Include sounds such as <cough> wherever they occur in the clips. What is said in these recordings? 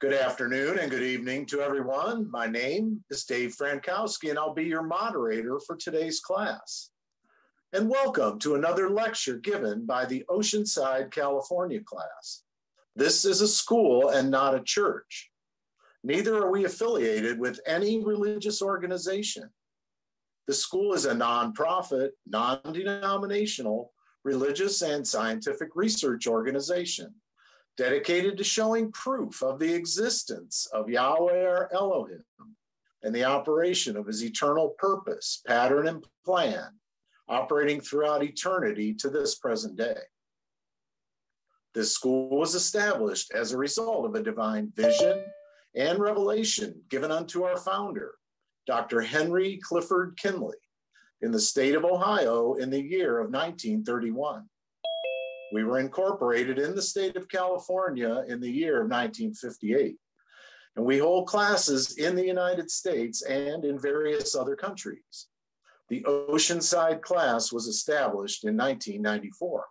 Good afternoon and good evening to everyone. My name is Dave Frankowski, and I'll be your moderator for today's class. And welcome to another lecture given by the Oceanside, California class. This is a school and not a church. Neither are we affiliated with any religious organization. The school is a nonprofit, non denominational, religious, and scientific research organization dedicated to showing proof of the existence of Yahweh or Elohim and the operation of his eternal purpose, pattern, and plan, operating throughout eternity to this present day. This school was established as a result of a divine vision and revelation given unto our founder, Dr. Henry Clifford Kinley, in the state of Ohio in the year of 1931. We were incorporated in the state of California in the year of 1958. And we hold classes in the United States and in various other countries. The Oceanside class was established in 1994.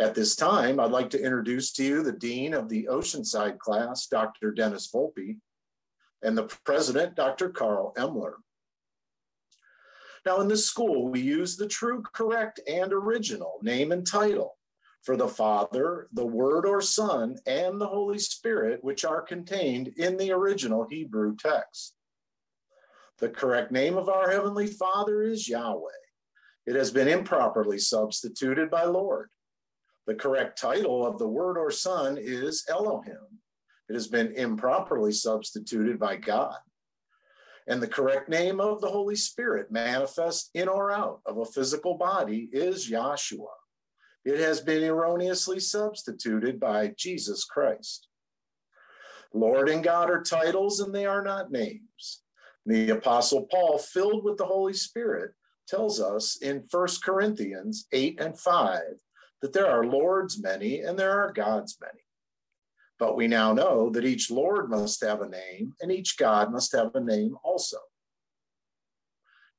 At this time, I'd like to introduce to you the Dean of the Oceanside class, Dr. Dennis Volpe, and the President, Dr. Carl Emler. Now, in this school, we use the true, correct, and original name and title for the Father, the Word or Son, and the Holy Spirit, which are contained in the original Hebrew text. The correct name of our Heavenly Father is Yahweh. It has been improperly substituted by Lord. The correct title of the Word or Son is Elohim. It has been improperly substituted by God and the correct name of the Holy Spirit manifest in or out of a physical body is Yahshua. It has been erroneously substituted by Jesus Christ. Lord and God are titles and they are not names. The Apostle Paul, filled with the Holy Spirit, tells us in 1 Corinthians 8 and 5 that there are Lord's many and there are God's many. But we now know that each Lord must have a name and each God must have a name also.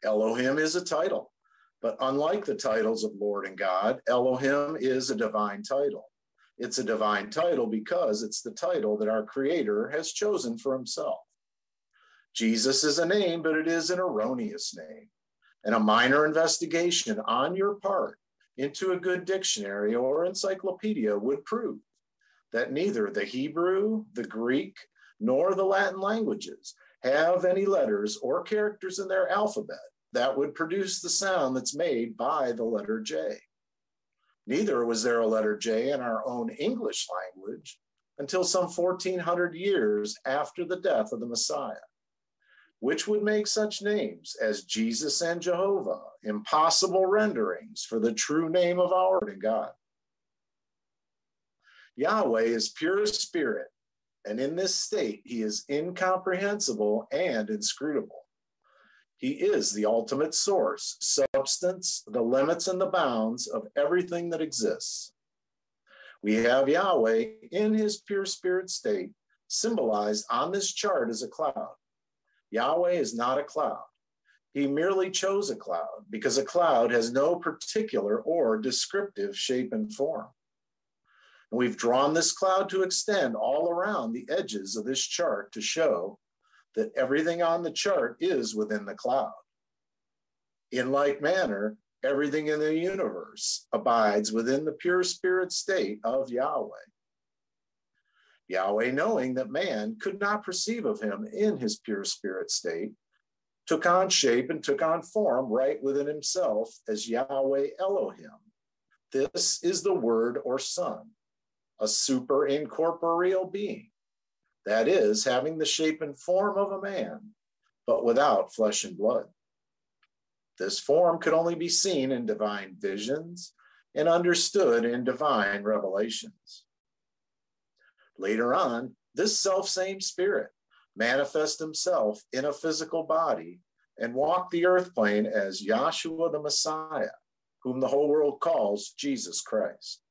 Elohim is a title, but unlike the titles of Lord and God, Elohim is a divine title. It's a divine title because it's the title that our Creator has chosen for himself. Jesus is a name, but it is an erroneous name. And a minor investigation on your part into a good dictionary or encyclopedia would prove that neither the Hebrew, the Greek, nor the Latin languages have any letters or characters in their alphabet that would produce the sound that's made by the letter J. Neither was there a letter J in our own English language until some 1400 years after the death of the Messiah, which would make such names as Jesus and Jehovah impossible renderings for the true name of our God. Yahweh is pure spirit, and in this state, he is incomprehensible and inscrutable. He is the ultimate source, substance, the limits and the bounds of everything that exists. We have Yahweh in his pure spirit state, symbolized on this chart as a cloud. Yahweh is not a cloud. He merely chose a cloud because a cloud has no particular or descriptive shape and form. And we've drawn this cloud to extend all around the edges of this chart to show that everything on the chart is within the cloud. In like manner, everything in the universe abides within the pure spirit state of Yahweh. Yahweh, knowing that man could not perceive of him in his pure spirit state, took on shape and took on form right within himself as Yahweh Elohim. This is the Word or Son a super incorporeal being, that is, having the shape and form of a man, but without flesh and blood. This form could only be seen in divine visions and understood in divine revelations. Later on, this self same spirit manifest himself in a physical body and walked the earth plane as Yahshua the Messiah, whom the whole world calls Jesus Christ.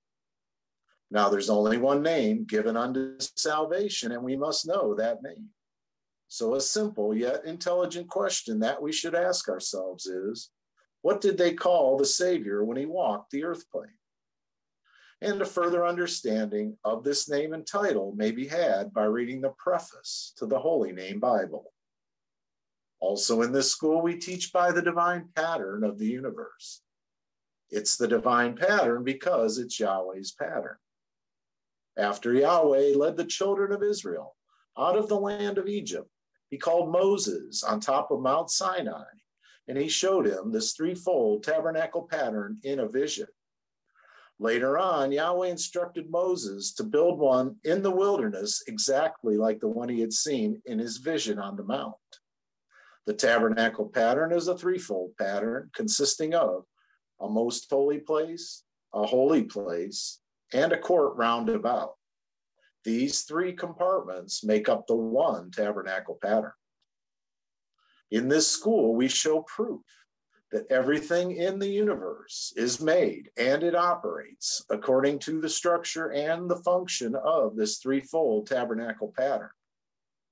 Now, there's only one name given unto salvation, and we must know that name. So, a simple yet intelligent question that we should ask ourselves is what did they call the Savior when he walked the earth plane? and a further understanding of this name and title may be had by reading the preface to the Holy Name Bible. Also, in this school, we teach by the divine pattern of the universe. It's the divine pattern because it's Yahweh's pattern. After Yahweh led the children of Israel out of the land of Egypt, he called Moses on top of Mount Sinai, and he showed him this threefold tabernacle pattern in a vision. Later on, Yahweh instructed Moses to build one in the wilderness exactly like the one he had seen in his vision on the mount. The tabernacle pattern is a threefold pattern consisting of a most holy place, a holy place, and a court roundabout. These three compartments make up the one tabernacle pattern. In this school, we show proof that everything in the universe is made and it operates according to the structure and the function of this threefold tabernacle pattern,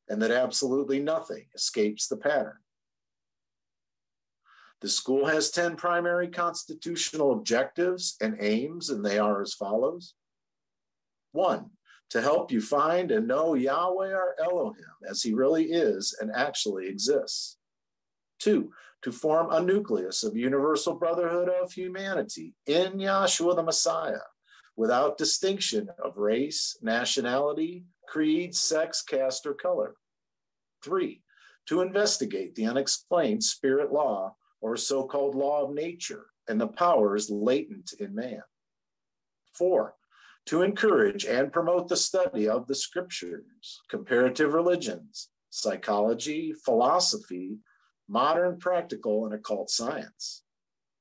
and that absolutely nothing escapes the pattern. The school has 10 primary constitutional objectives and aims, and they are as follows. One, to help you find and know Yahweh our Elohim as he really is and actually exists. Two, to form a nucleus of universal brotherhood of humanity in Yahshua the Messiah, without distinction of race, nationality, creed, sex, caste, or color. Three, to investigate the unexplained spirit law or so called law of nature and the powers latent in man. Four, to encourage and promote the study of the scriptures, comparative religions, psychology, philosophy, modern practical and occult science.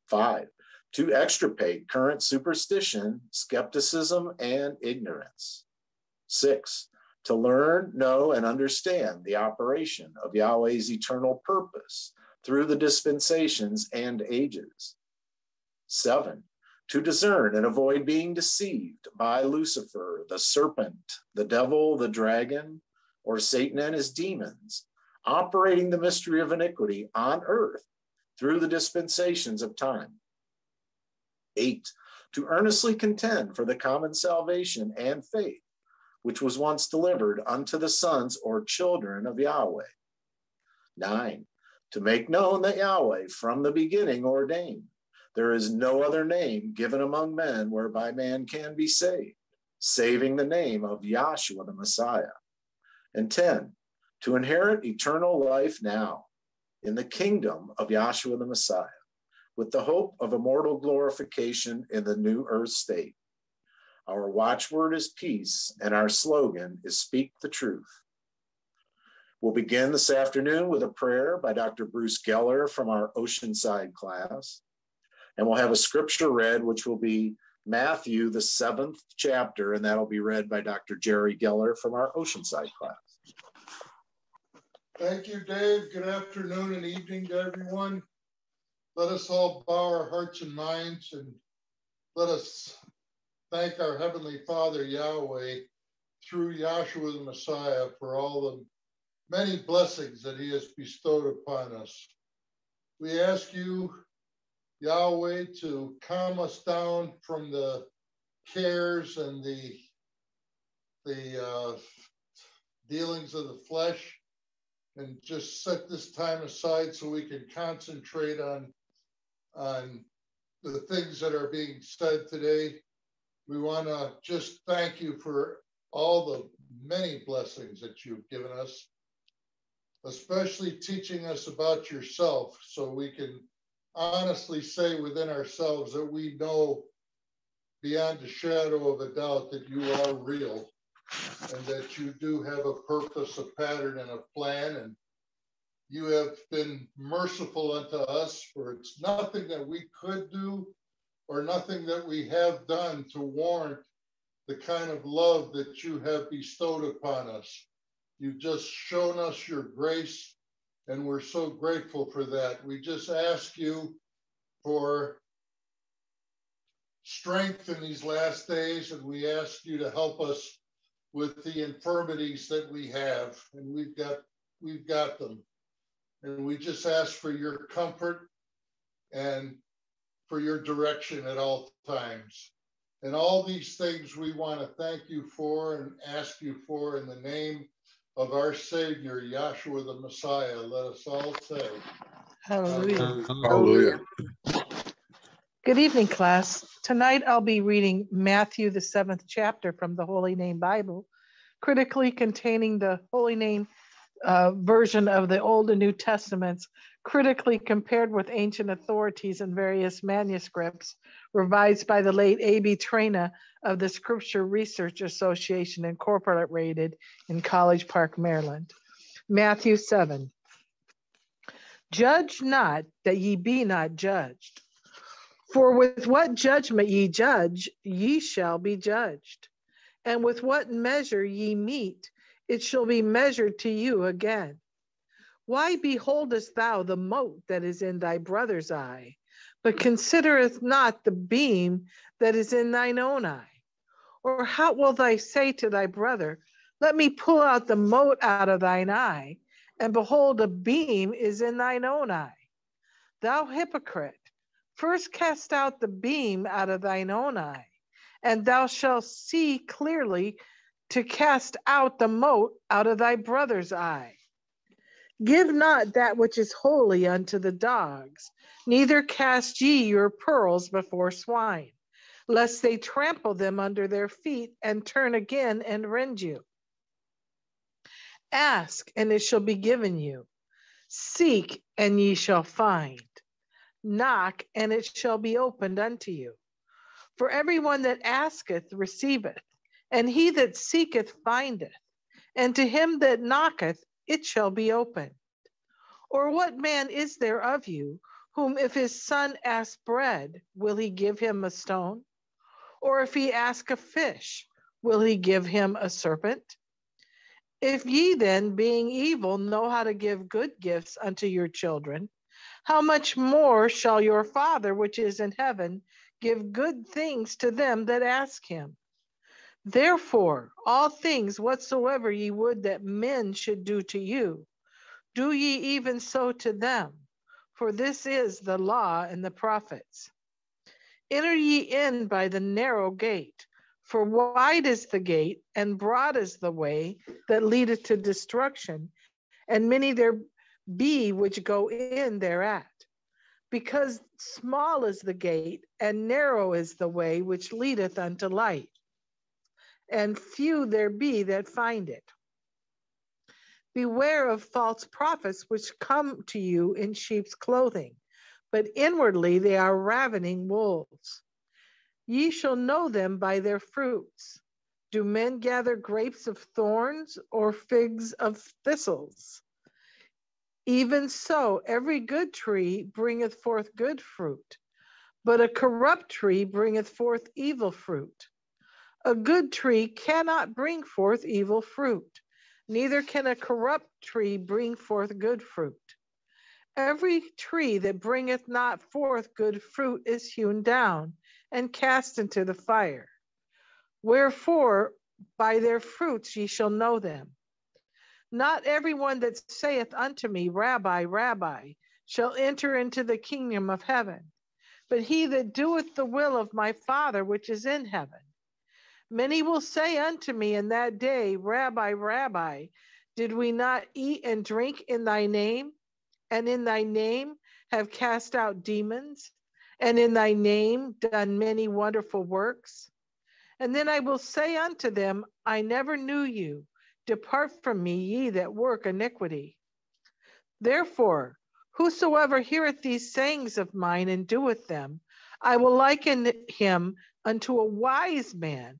Five, to extirpate current superstition, skepticism, and ignorance. Six, to learn, know, and understand the operation of Yahweh's eternal purpose through the dispensations and ages. Seven, to discern and avoid being deceived by Lucifer, the serpent, the devil, the dragon, or Satan and his demons, operating the mystery of iniquity on earth through the dispensations of time. Eight, to earnestly contend for the common salvation and faith, which was once delivered unto the sons or children of Yahweh. Nine, to make known that Yahweh from the beginning ordained there is no other name given among men whereby man can be saved, saving the name of Yahshua the Messiah. And 10, to inherit eternal life now in the kingdom of Yahshua the Messiah, with the hope of immortal glorification in the new earth state. Our watchword is peace, and our slogan is speak the truth. We'll begin this afternoon with a prayer by Dr. Bruce Geller from our Oceanside class. And we'll have a scripture read, which will be Matthew, the seventh chapter, and that'll be read by Dr. Jerry Geller from our Oceanside class. Thank you, Dave. Good afternoon and evening to everyone. Let us all bow our hearts and minds and let us thank our Heavenly Father, Yahweh, through Yahshua the Messiah for all the many blessings that he has bestowed upon us. We ask you, Yahweh, to calm us down from the cares and the the uh, dealings of the flesh and just set this time aside so we can concentrate on on the things that are being said today. We want to just thank you for all the many blessings that you've given us, especially teaching us about yourself so we can honestly say within ourselves that we know beyond a shadow of a doubt that you are real and that you do have a purpose, a pattern, and a plan. And you have been merciful unto us, for it's nothing that we could do or nothing that we have done to warrant the kind of love that you have bestowed upon us. You've just shown us your grace, and we're so grateful for that. We just ask you for strength in these last days, and we ask you to help us with the infirmities that we have, and we've got we've got them. And we just ask for your comfort and for your direction at all times. And all these things we want to thank you for and ask you for in the name of our Savior, Yahshua the Messiah. Let us all say, Hallelujah. Hallelujah. Good evening, class. Tonight I'll be reading Matthew, the seventh chapter from the Holy Name Bible, critically containing the Holy Name uh, version of the Old and New Testaments, critically compared with ancient authorities and various manuscripts, revised by the late A.B. Traina of the Scripture Research Association, Incorporated in College Park, Maryland. Matthew 7. Judge not that ye be not judged. For with what judgment ye judge, ye shall be judged. And with what measure ye meet, it shall be measured to you again. Why beholdest thou the mote that is in thy brother's eye, but considereth not the beam that is in thine own eye? Or how will thou say to thy brother, Let me pull out the mote out of thine eye, and behold, a beam is in thine own eye? Thou hypocrite, first cast out the beam out of thine own eye, and thou shalt see clearly to cast out the mote out of thy brother's eye. Give not that which is holy unto the dogs, neither cast ye your pearls before swine, lest they trample them under their feet and turn again and rend you. Ask, and it shall be given you. Seek, and ye shall find. Knock, and it shall be opened unto you. For everyone that asketh receiveth, and he that seeketh findeth, and to him that knocketh it shall be opened. Or what man is there of you whom if his son ask bread, will he give him a stone? Or if he ask a fish, will he give him a serpent? If ye then, being evil, know how to give good gifts unto your children, how much more shall your Father which is in heaven give good things to them that ask him? Therefore, all things whatsoever ye would that men should do to you, do ye even so to them, for this is the law and the prophets. Enter ye in by the narrow gate, for wide is the gate, and broad is the way that leadeth to destruction, and many there be which go in thereat. Because small is the gate, and narrow is the way which leadeth unto light and few there be that find it. Beware of false prophets which come to you in sheep's clothing, but inwardly they are ravening wolves. Ye shall know them by their fruits. Do men gather grapes of thorns or figs of thistles? Even so, every good tree bringeth forth good fruit, but a corrupt tree bringeth forth evil fruit. A good tree cannot bring forth evil fruit, neither can a corrupt tree bring forth good fruit. Every tree that bringeth not forth good fruit is hewn down and cast into the fire. Wherefore, by their fruits ye shall know them. Not everyone that saith unto me, Rabbi, Rabbi, shall enter into the kingdom of heaven, but he that doeth the will of my Father which is in heaven. Many will say unto me in that day, Rabbi, Rabbi, did we not eat and drink in thy name? And in thy name have cast out demons? And in thy name done many wonderful works? And then I will say unto them, I never knew you. Depart from me, ye that work iniquity. Therefore, whosoever heareth these sayings of mine and doeth them, I will liken him unto a wise man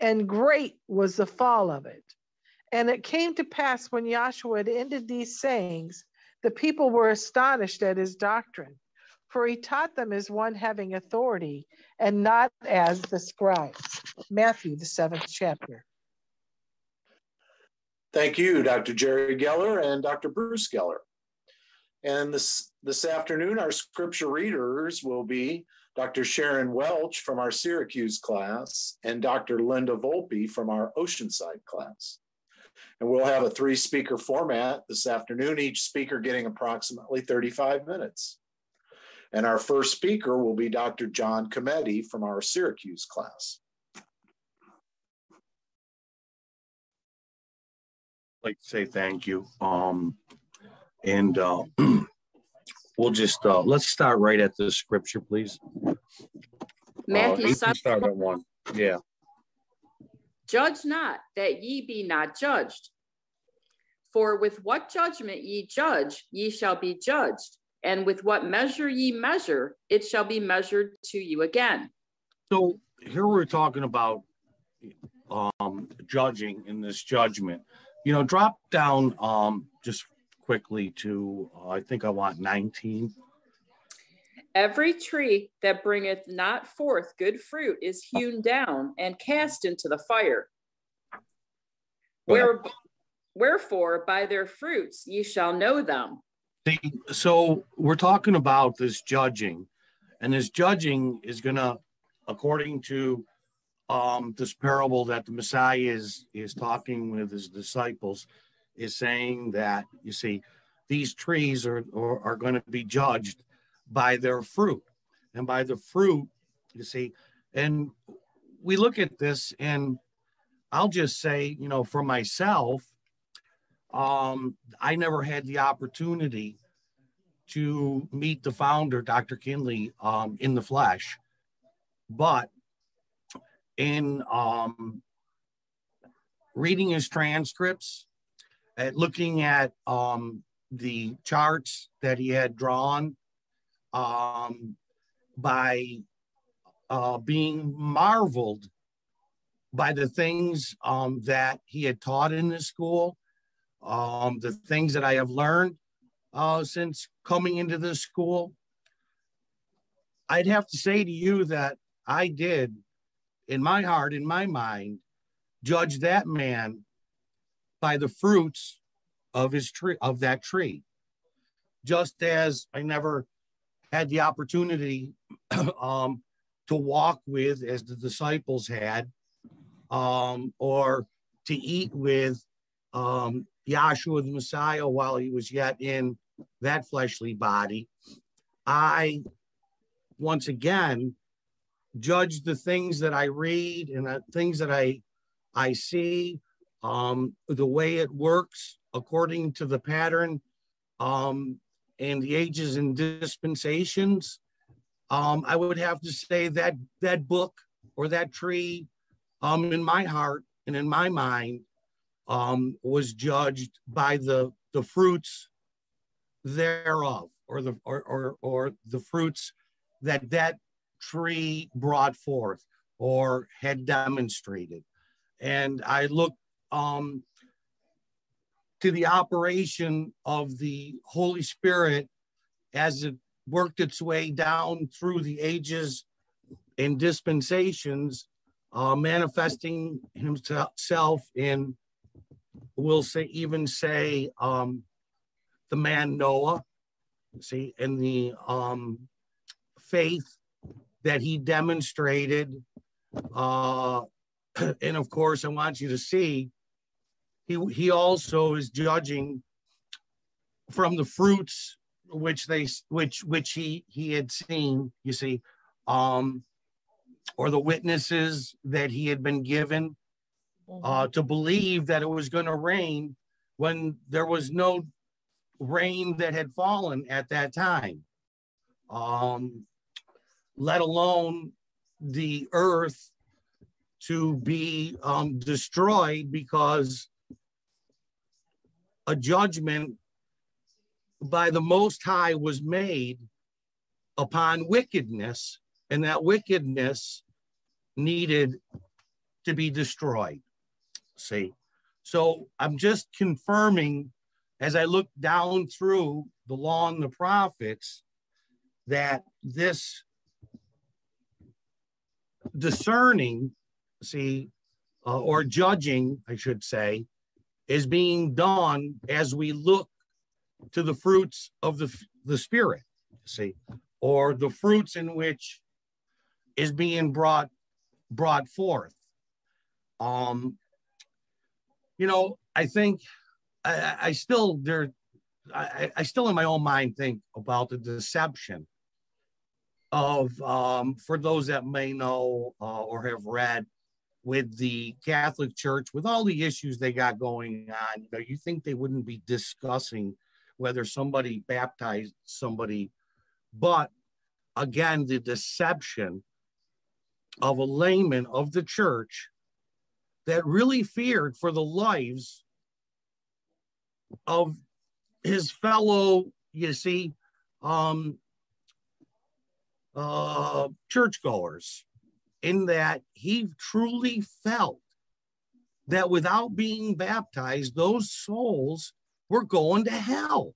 and great was the fall of it. And it came to pass when Yahshua had ended these sayings, the people were astonished at his doctrine. for he taught them as one having authority and not as the scribes. Matthew, the seventh chapter. Thank you, Dr. Jerry Geller and Dr. Bruce Geller. And this, this afternoon, our scripture readers will be Dr. Sharon Welch from our Syracuse class and Dr. Linda Volpe from our Oceanside class. And we'll have a three speaker format this afternoon, each speaker getting approximately 35 minutes. And our first speaker will be Dr. John Cometti from our Syracuse class. like to say thank you. Um, and uh, <clears throat> we'll just uh, let's start right at the scripture, please. Matthew uh, 7, start at one. Yeah. Judge not that ye be not judged. For with what judgment ye judge, ye shall be judged, and with what measure ye measure, it shall be measured to you again. So here we're talking about um, judging in this judgment. You know, drop down um, just quickly to uh, I think I want 19. Every tree that bringeth not forth good fruit is hewn down and cast into the fire. Where, wherefore, by their fruits ye shall know them. See, so we're talking about this judging, and this judging is going to, according to um, this parable that the Messiah is is talking with his disciples, is saying that you see, these trees are are, are going to be judged by their fruit, and by the fruit, you see, and we look at this, and I'll just say, you know, for myself, um, I never had the opportunity to meet the founder, Dr. Kinley, um, in the flesh. But in um, reading his transcripts, at looking at um, the charts that he had drawn, um, by uh, being marveled by the things um, that he had taught in the school, um, the things that I have learned uh, since coming into this school. I'd have to say to you that I did, in my heart, in my mind, judge that man by the fruits of his tree, of that tree. Just as I never had the opportunity <clears throat> um, to walk with, as the disciples had, um, or to eat with um, Yahshua the Messiah while he was yet in that fleshly body, I once again judge the things that I read and the things that I I see, um, the way it works according to the pattern um, and the ages and dispensations. Um, I would have to say that that book or that tree um, in my heart and in my mind um, was judged by the the fruits thereof or the or, or or the fruits that that tree brought forth or had demonstrated and i look um to the operation of the holy spirit as it worked its way down through the ages and dispensations uh, manifesting himself in we'll say even say um, the man Noah, see, and the um, faith that he demonstrated. Uh, <clears throat> and of course, I want you to see he he also is judging from the fruits which they which which he he had seen. You see, um, or the witnesses that he had been given uh, to believe that it was going to rain when there was no rain that had fallen at that time, um, let alone the earth to be um, destroyed because a judgment by the Most High was made upon wickedness, and that wickedness needed to be destroyed. See, so I'm just confirming as I look down through the law and the prophets that this discerning, see, uh, or judging, I should say, is being done as we look to the fruits of the, the Spirit, see, or the fruits in which is being brought brought forth. Um, you know, I think I, I still there, I, I still in my own mind think about the deception of um, for those that may know uh, or have read with the Catholic Church, with all the issues they got going on, you know, you think they wouldn't be discussing whether somebody baptized somebody, but again, the deception of a layman of the church that really feared for the lives of his fellow, you see, um, uh, churchgoers, in that he truly felt that without being baptized, those souls were going to hell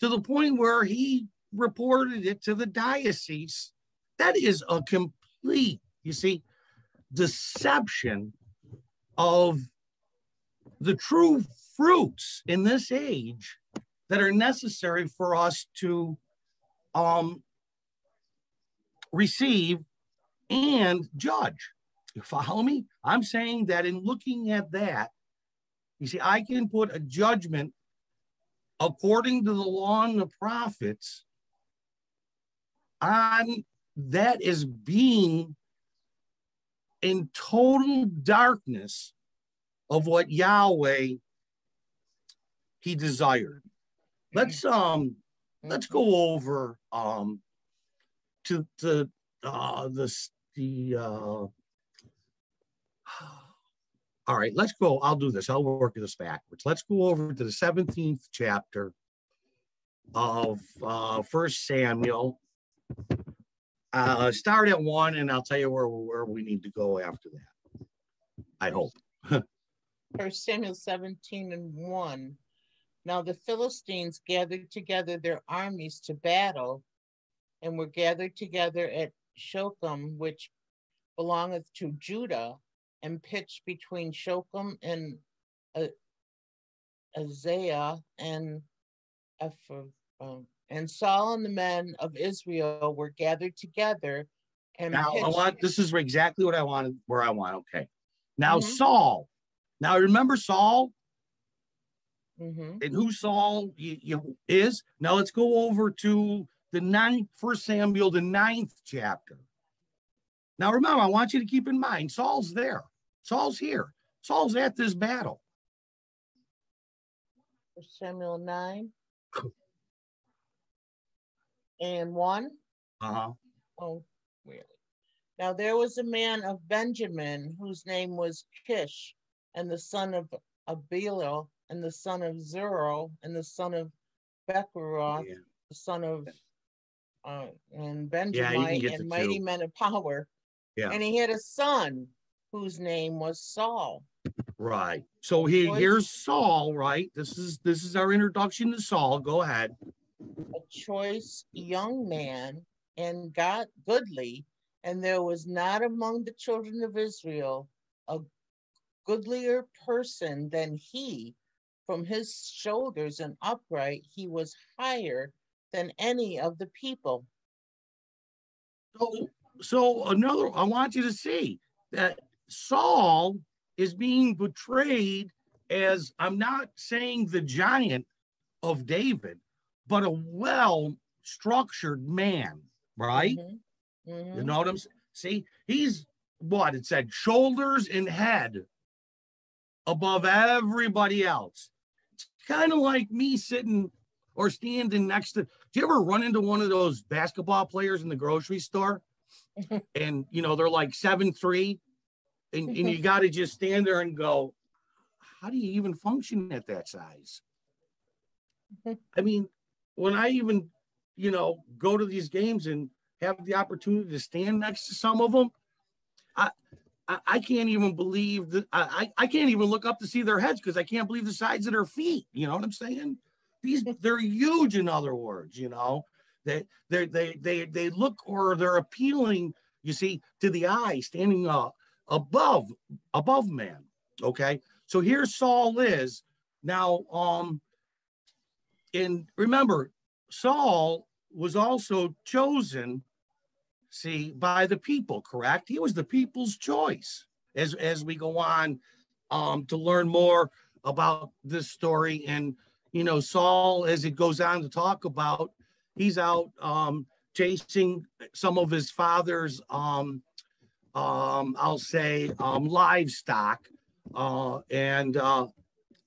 to the point where he reported it to the diocese. That is a complete, you see, deception of the true fruits in this age that are necessary for us to um, receive and judge. You follow me? I'm saying that in looking at that, you see, I can put a judgment according to the law and the prophets on that is being in total darkness of what Yahweh he desired. Let's um let's go over um to the uh the the uh <sighs> all right let's go i'll do this i'll work this backwards. Let's go over to the 17th chapter of uh first samuel. Uh start at one and i'll tell you where where we need to go after that i hope. <laughs> First samuel 17 and 1 now the philistines gathered together their armies to battle and were gathered together at Shocham, which belongeth to Judah, and pitched between Shocham and uh, Azekah and Ephraim. Um, and Saul and the men of Israel were gathered together. And now pitched... I want this is exactly what I wanted, where I want. Okay. Now mm-hmm. Saul. Now remember Saul? Mm-hmm. And who Saul you, you is? Now let's go over to the ninth, First Samuel, the ninth chapter. Now remember, I want you to keep in mind, Saul's there. Saul's here. Saul's at this battle. First Samuel 9 <coughs> and 1. Uh-huh. Oh, really? Now there was a man of Benjamin whose name was Kish, and the son of Abiel, and the son of Zeror, and the son of Bechorath, yeah. the son of uh, and Benjamin yeah, and mighty two. men of power. Yeah. And he had a son whose name was Saul. Right. So he, here's Saul, right? This is this is our introduction to Saul. Go ahead. A choice young man and got goodly, and there was not among the children of Israel a goodlier person than he. From his shoulders and upright, he was higher than any of the people. So, so another, I want you to see that Saul is being betrayed as I'm not saying the giant of David, but a well structured man, right? Mm-hmm. Mm-hmm. You know what I'm saying? See, he's what it said shoulders and head above everybody else. It's kind of like me sitting or standing next to. Do you ever run into one of those basketball players in the grocery store? <laughs> and you know they're like seven three, and, and you <laughs> got to just stand there and go, how do you even function at that size? <laughs> I mean, when I even, you know, go to these games and have the opportunity to stand next to some of them, I I, I can't even believe that I, I can't even look up to see their heads because I can't believe the size of their feet. You know what I'm saying? These they're huge, in other words, you know. They they they they they look or they're appealing, you see, to the eye, standing uh, above above man. Okay, so here Saul is now. Um, and remember, Saul was also chosen, see, by the people. Correct? He was the people's choice. As as we go on um, to learn more about this story, and you know, Saul, as it goes on to talk about, he's out um, chasing some of his father's, um, um, I'll say, um, livestock, uh, and uh,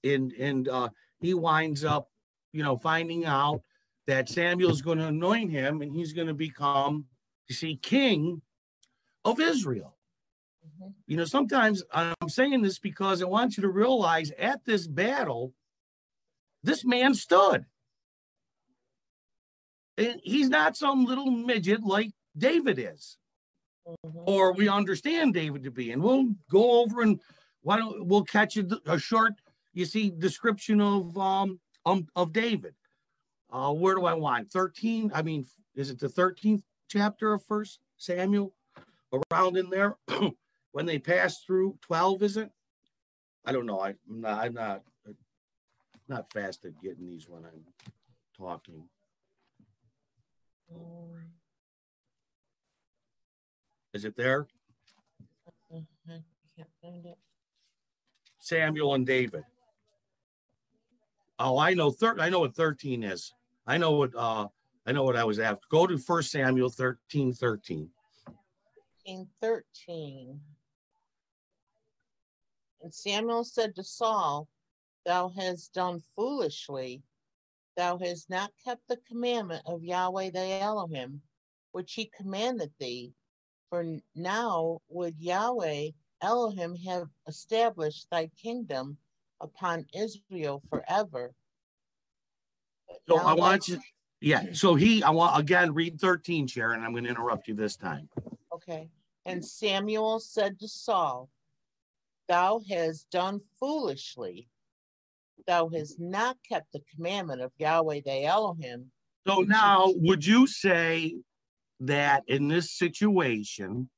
and and uh, he winds up, you know, finding out that Samuel's going to anoint him, and he's going to become, you see, king of Israel. Mm-hmm. You know, sometimes I'm saying this because I want you to realize at this battle, this man stood. And he's not some little midget like David is, mm-hmm. or we understand David to be. And we'll go over and why don't we'll catch a, a short, you see, description of um, um of David. Uh, where do I want 13? I mean, is it the 13th chapter of First Samuel? Around in there <clears throat> when they pass through 12, is it? I don't know. I, am not. I'm not. Not fast at getting these when I'm talking. Is it there? I can't find it. Samuel and David. Oh, I know. Thir- I know what 13 is. I know what. Uh, I know what I was after. Go to First Samuel 13, 13. 13. And Samuel said to Saul, Thou hast done foolishly Thou hast not kept the commandment of Yahweh thy Elohim, which he commanded thee. For now would Yahweh Elohim have established thy kingdom upon Israel forever. so I want you, yeah. So he, I want again read 13, Sharon. I'm going to interrupt you this time. Okay. And Samuel said to Saul, Thou hast done foolishly thou hast not kept the commandment of Yahweh thy Elohim. So now, would you say that in this situation,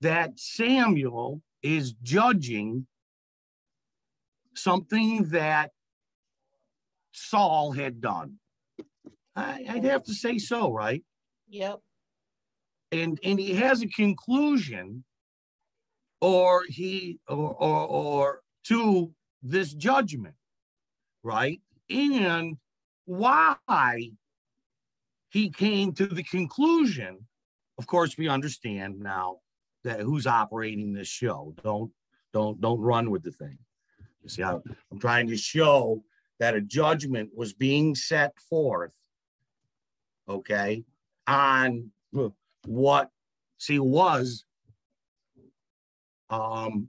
that Samuel is judging something that Saul had done? I, would have to say so, right? Yep. And and he has a conclusion, or he or or, or to this judgment right? And why he came to the conclusion. Of course, we understand now that who's operating this show. Don't don't don't run with the thing. You see, I, I'm trying to show that a judgment was being set forth, okay, on what see was um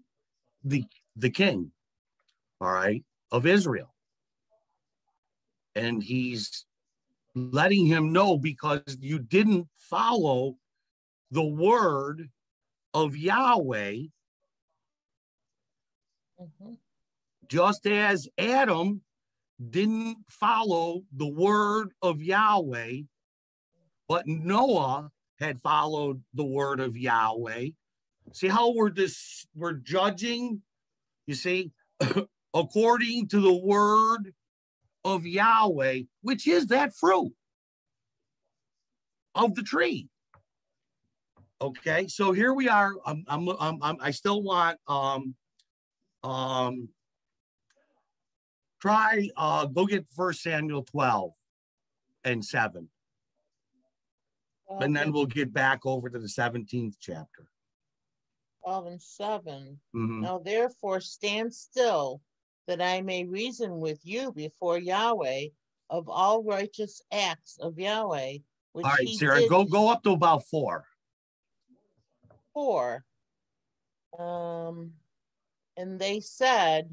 the the king, all right, of Israel and he's letting him know because you didn't follow the word of Yahweh. Mm-hmm. Just as Adam didn't follow the word of Yahweh, but Noah had followed the word of Yahweh. See how we're this we're judging, you see, <clears throat> according to the word of Yahweh, which is that fruit of the tree. Okay, so here we are. I'm, I'm, I'm, i still want um, um, try uh, go get First Samuel 12 and 7. and then we'll get back over to the 17th chapter. 12 and 7. Mm-hmm. Now therefore stand still that I may reason with you before Yahweh of all righteous acts of Yahweh. Which all right, Sarah, go go up to about four. Four. Um, and they said,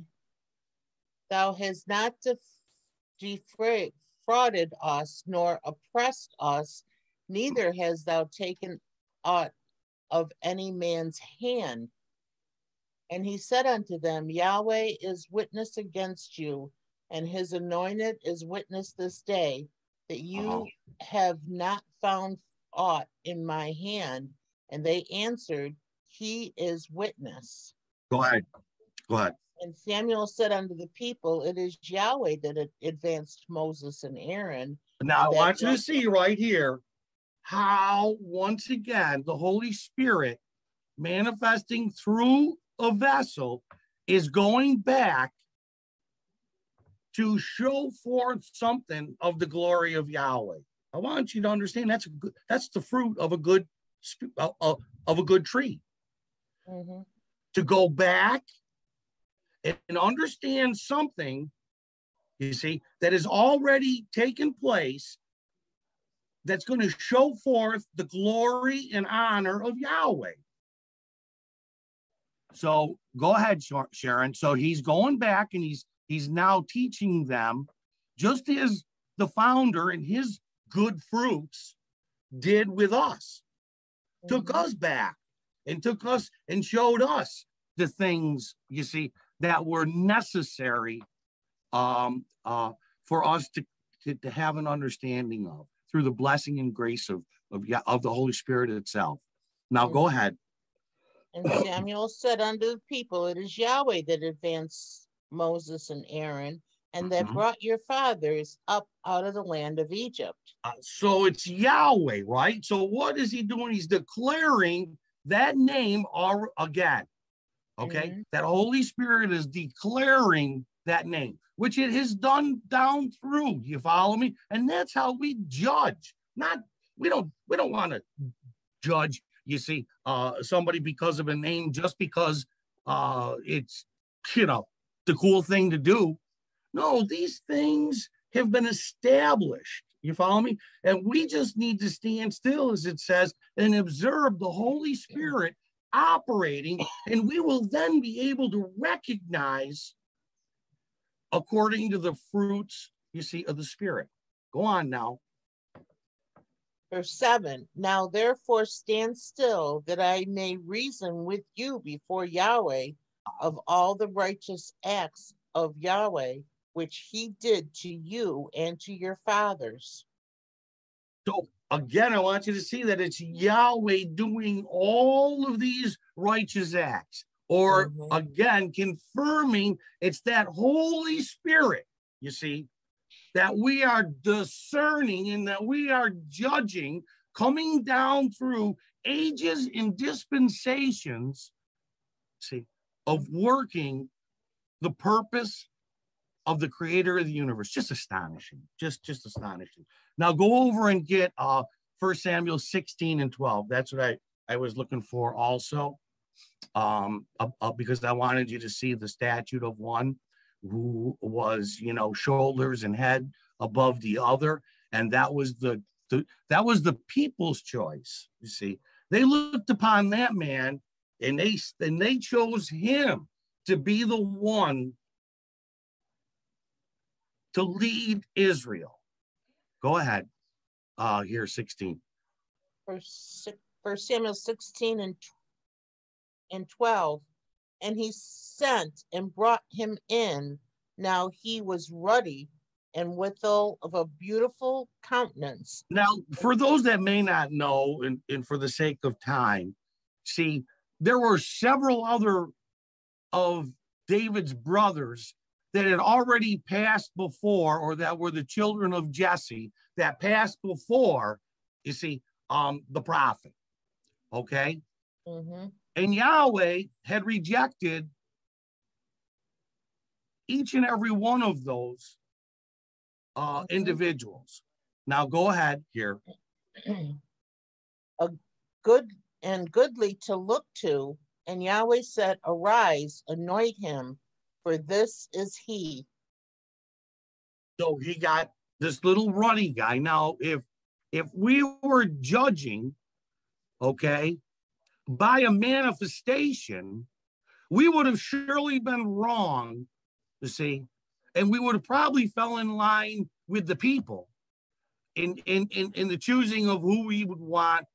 Thou hast not defrauded us, nor oppressed us, neither hast thou taken aught of any man's hand. And he said unto them, Yahweh is witness against you, and his anointed is witness this day, that you Uh-huh. have not found aught in my hand? And they answered, He is witness. Go ahead. Go ahead. And Samuel said unto the people, It is Yahweh that advanced Moses and Aaron. Now, I want you to see right here how, once again, the Holy Spirit manifesting through a vessel is going back to show forth something of the glory of Yahweh. I want you to understand that's a good, that's the fruit of a good uh, uh, of a good tree. Mhm. to go back and and understand something, you see, that has already taken place that's going to show forth the glory and honor of Yahweh. So go ahead, Sharon. So he's going back and he's he's now teaching them just as the founder and his good fruits did with us took Mhm. us back and took us and showed us the things you see that were necessary um uh for us to to, to have an understanding of through the blessing and grace of of of the Holy Spirit itself. Now go ahead. And Samuel said unto the people, It is Yahweh that advanced Moses and Aaron, and that Mhm. brought your fathers up out of the land of Egypt. Uh, so it's Yahweh, right? So what is he doing? He's declaring that name again. Okay, Mhm. that Holy Spirit is declaring that name, which it has done down through. You follow me? And that's how we judge. Not we don't we don't want to judge. You see, uh, somebody because of a name just because uh, it's you know the cool thing to do. No, these things have been established. You follow me? And we just need to stand still, as it says, and observe the Holy Spirit operating, and we will then be able to recognize according to the fruits, you see, of the Spirit. Go on now. Verse 7 Now therefore stand still, that I may reason with you before Yahweh of all the righteous acts of Yahweh, which he did to you and to your fathers. So again, I want you to see that it's Yahweh doing all of these righteous acts, or Mhm. again, confirming it's that Holy Spirit, you see, that we are discerning and that we are judging coming down through ages and dispensations, see, of working the purpose of the creator of the universe. Just astonishing. Just just astonishing. Now go over and get uh First Samuel 16 and 12. That's what I I was looking for also. Um uh, uh, because I wanted you to see the statute of one who was, you know, shoulders and head above the other and that was the, the that was the people's choice, you see. They looked upon that man and they and they chose him to be the one to lead Israel. Go ahead. Uh here 16. First, si- First Samuel 16 and, and 12. And he sent and brought him in. Now he was ruddy and withal of a beautiful countenance. Now, for those that may not know, and, and for the sake of time, see, there were several other of David's brothers that had already passed before, or that were the children of Jesse that passed before, you see, um, the prophet. Okay. Mhm. And Yahweh had rejected each and every one of those uh, Mhm. individuals. Now go ahead here. a good and goodly to look to. And Yahweh said, Arise, anoint him, for this is he. So he got this little ruddy guy. Now, if if we were judging, okay, by a manifestation, we would have surely been wrong, you see, and we would have probably fell in line with the people in in in, in the choosing of who we would want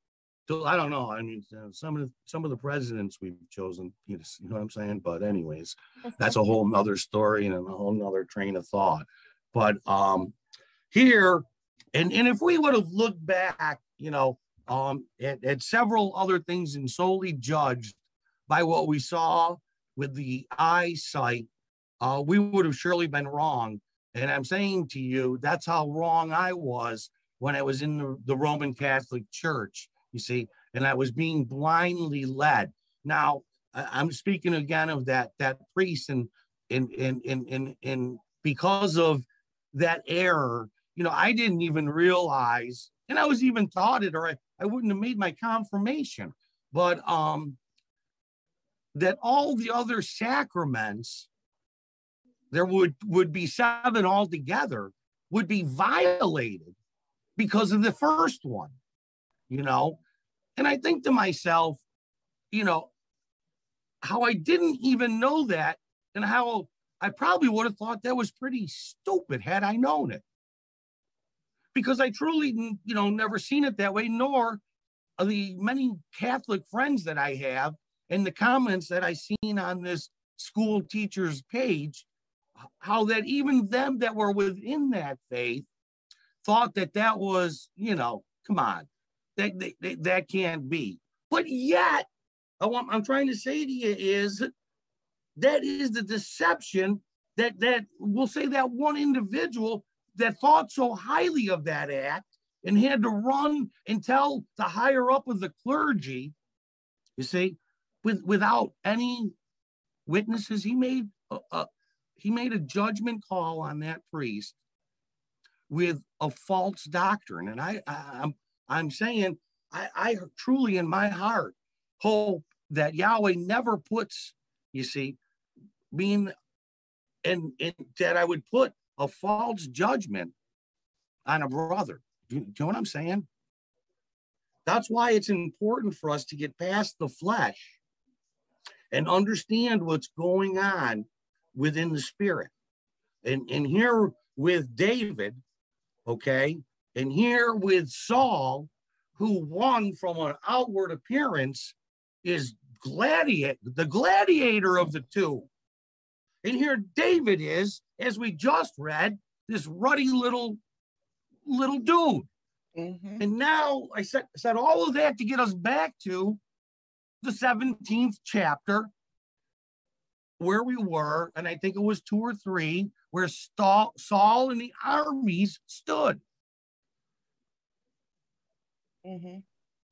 to. I don't know. I mean, some of the some of the presidents we've chosen, you know, you know what I'm saying. But anyways, that's a whole nother story and a whole nother train of thought. But um, here And, and if we would have looked back, you know, um, at, at several other things and solely judged by what we saw with the eyesight, uh, we would have surely been wrong. And I'm saying to you, that's how wrong I was when I was in the, the Roman Catholic Church, you see, and I was being blindly led. Now, I'm speaking again of that that priest and and and and and, and because of that error, you know, I didn't even realize, and I was even taught it, or I, I wouldn't have made my confirmation. But um that all the other sacraments, there would would be seven altogether, would be violated because of the first one, you know. And I think to myself, you know, how I didn't even know that and how I probably would have thought that was pretty stupid had I known it. Because I truly, you know, never seen it that way, nor the many Catholic friends that I have and the comments that I seen on this school teacher's page, how that even them that were within that faith thought that that was, you know, come on, that, that, that can't be. But yet, what I'm trying to say to you is that is the deception that that we'll say that one individual that thought so highly of that act and had to run and tell the higher up of the clergy, you see, with without any witnesses, he made a, a he made a judgment call on that priest with a false doctrine. And I, I I'm I'm saying I, I truly in my heart hope that Yahweh never puts, you see, being and, and that I would put a false judgment on a brother. Do, do you know what I'm saying? That's why it's important for us to get past the flesh and understand what's going on within the spirit. And, and here with David, okay, and here with Saul, who won from an outward appearance, is gladiator, the gladiator of the two. And here David is, as we just read, this ruddy little little dude. Mm-hmm. And now I said said all of that to get us back to the 17th chapter where we were, and I think it was two or three, where Saul and the armies stood. Mm-hmm.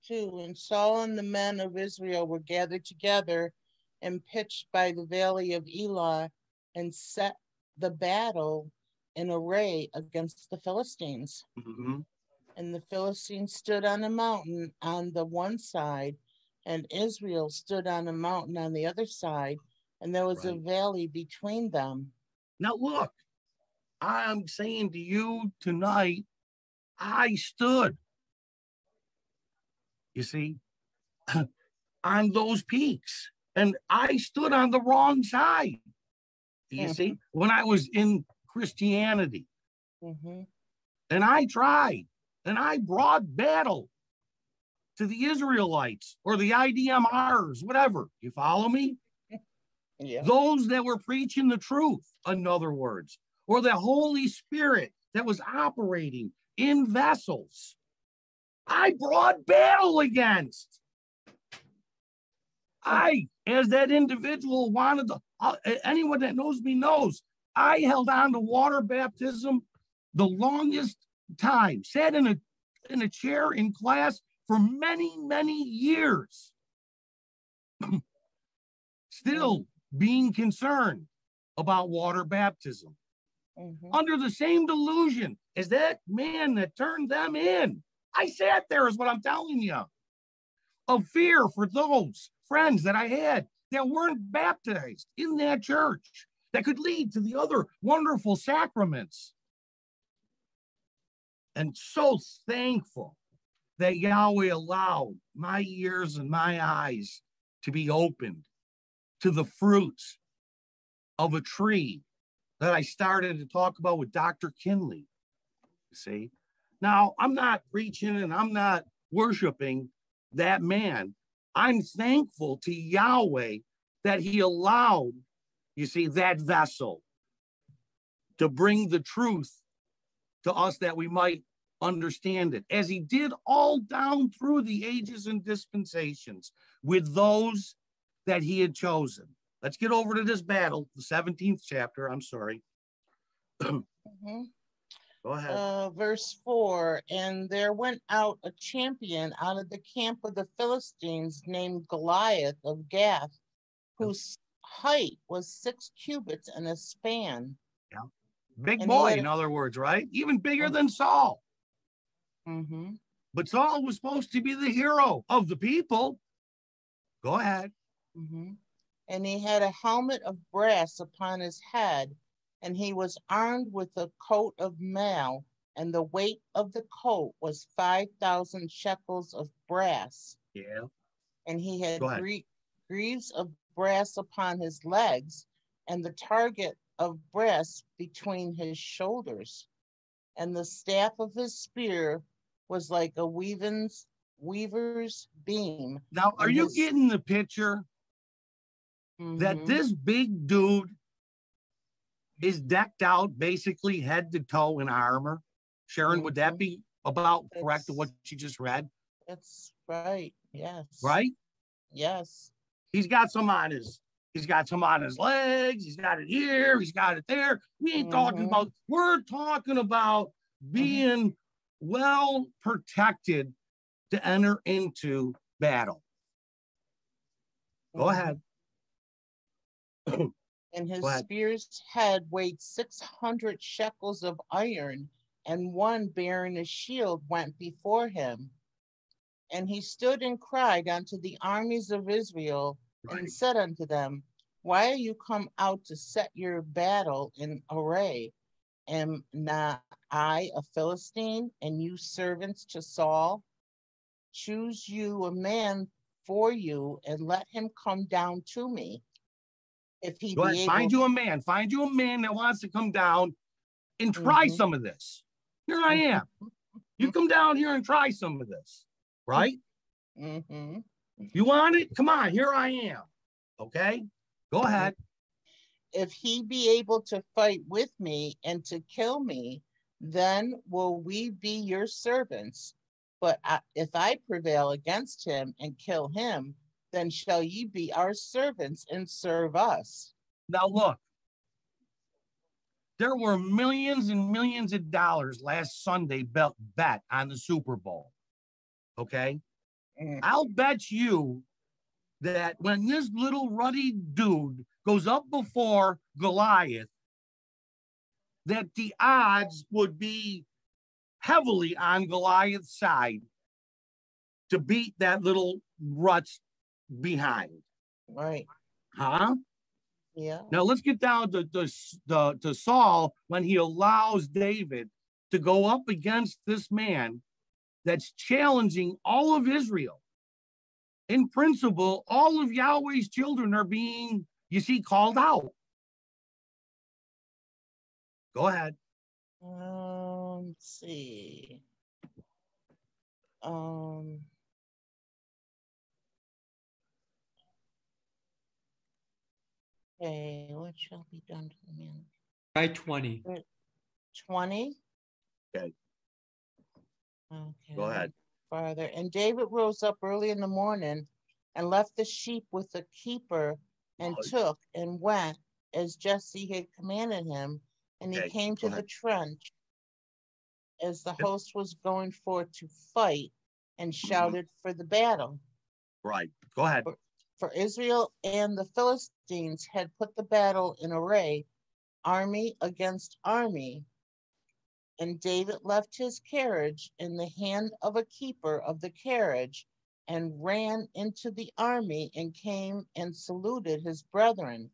Two, and Saul and the men of Israel were gathered together and pitched by the valley of Elah and set the battle in array against the Philistines. Mm-hmm. And the Philistines stood on a mountain on the one side, and Israel stood on a mountain on the other side, and there was right. a valley between them. Now, look, I'm saying to you tonight, I stood, you see, <clears throat> on those peaks, and I stood on the wrong side. You mm-hmm. see, when I was in Christianity, mm-hmm. and I tried and I brought battle to the Israelites or the IDMRs, whatever. You follow me? <laughs> Yeah. Those that were preaching the truth, in other words, or the Holy Spirit that was operating in vessels. I brought battle against. I, as that individual, wanted to uh, anyone that knows me knows I held on to water baptism the longest time, sat in a in a chair in class for many, many years. <clears throat> Still being concerned about water baptism. Mm-hmm. Under the same delusion as that man that turned them in. I sat there, is what I'm telling you, of fear for those friends that I had that weren't baptized in that church that could lead to the other wonderful sacraments. And so thankful that Yahweh allowed my ears and my eyes to be opened to the fruits of a tree that I started to talk about with Dr. Kinley. You see, now I'm not preaching and I'm not worshiping that man. I'm thankful to Yahweh that he allowed, you see, that vessel to bring the truth to us that we might understand it, as he did all down through the ages and dispensations with those that he had chosen. Let's get over to this battle, the 17th chapter. I'm sorry. <clears throat> Mhm. Go ahead. Uh, verse four, and there went out a champion out of the camp of the Philistines named Goliath of Gath, whose height was six cubits and a span. Yeah. Big and boy, had- in other words, right? Even bigger Mhm. than Saul. Mm-hmm. But Saul was supposed to be the hero of the people. Go ahead. Mm-hmm. And he had a helmet of brass upon his head, and he was armed with a coat of mail, and the weight of the coat was five thousand shekels of brass. Yeah. And he had greaves of brass upon his legs, and the target of brass between his shoulders. And the staff of his spear was like a weaven's weaver's beam. Now, are And you his- getting the picture that Mhm. this big dude is decked out basically head to toe in armor? Sharon, would that be about correct to what you just read? That's right. Yes. Right? Yes. He's got some on his he's got some on his legs, he's got it here, he's got it there. We ain't talking Mhm. about we're talking about being well protected to enter into battle. Go Mhm. ahead. <clears throat> And his spear's head weighed six hundred shekels of iron, and one bearing a shield went before him. And he stood and cried unto the armies of Israel, Right. and said unto them, Why are you come out to set your battle in array? Am not I a Philistine, and you servants to Saul? Choose you a man for you, and let him come down to me. If he Go ahead. able Find you a man. Find you a man that wants to come down and try Mhm. some of this. Here I am. You come down here and try some of this, right? Mhm. You want it? Come on, here I am. Okay, go ahead. If he be able to fight with me and to kill me, then will we be your servants. But I, if I prevail against him and kill him, then shall ye be our servants and serve us. Now look, there were millions and millions of dollars last Sunday bet bet on the Super Bowl. Okay, Mm. I'll bet you that when this little ruddy dude goes up before Goliath, that the odds would be heavily on Goliath's side to beat that little ruts behind. Right. Huh? Yeah. Now let's get down to, to, to, to Saul when he allows David to go up against this man that's challenging all of Israel. In principle, all of Yahweh's children are being, you see, called out. Go ahead. Um, let's see. Um. Okay, what shall be done to the man? Try 20. Twenty? Okay. Okay. Go ahead. Father. and David rose up early in the morning and left the sheep with the keeper and Right. took and went as Jesse had commanded him, and he came go to the trench as the Yep. host was going forth to fight and Mm-hmm. shouted for the battle. Right. Go ahead. For Israel and the Philistines had put the battle in array, army against army. And David left his carriage in the hand of a keeper of the carriage and ran into the army and came and saluted his brethren.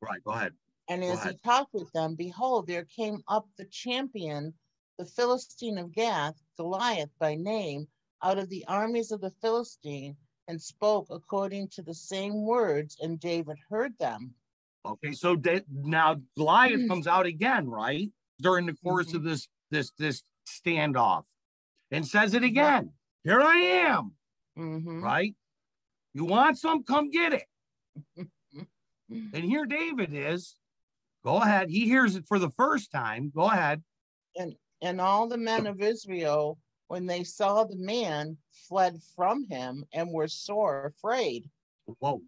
Right. Go ahead. And as he talked with them, behold, there came up the champion, the Philistine of Gath, Goliath by name, out of the armies of the Philistine, and spoke according to the same words, and David heard them. Okay. So da- now Goliath Mm. comes out again, right? During the course Mm-hmm. of this this this standoff, and says it again. Here I am. Mhm. right? You want some? Come get it. <laughs> And here David is. Go ahead. He hears it for the first time. Go ahead. And and all the men of Israel, when they saw the man, fled from him and were sore afraid. Whoa.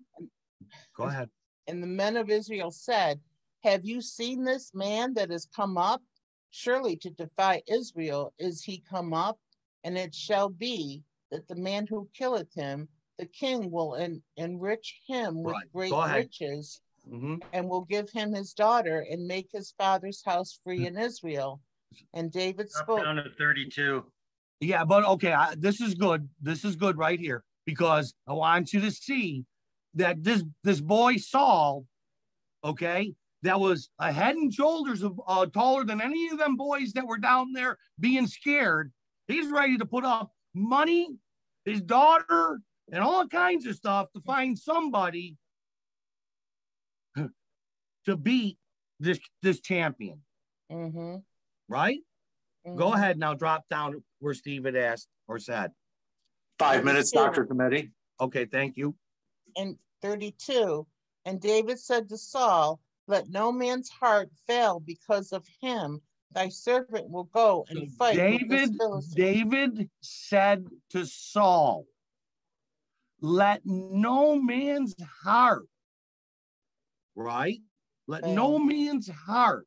Go ahead. And the men of Israel said, Have you seen this man that has come up? Surely to defy Israel is he come up, and it shall be that the man who killeth him, the king will en- enrich him with Right. great Go ahead. riches, hmm and will give him his daughter, and make his father's house free in Israel. And David Up spoke. down to thirty-two. Yeah, but okay, I, this is good. This is good right here because I want you to see that this this boy Saul, okay, that was a head and shoulders of uh, taller than any of them boys that were down there being scared. He's ready to put up money, his daughter, and all kinds of stuff to find somebody to beat this this champion, Mm-hmm. right? Go mm-hmm. ahead now, drop down where Steve had asked or said. Five minutes, Dr. Cometti. Okay, thank you. and 32 and david said to saul let no man's heart fail because of him thy servant will go and fight David, David said to Saul, let no man's heart, right? Let no man's heart.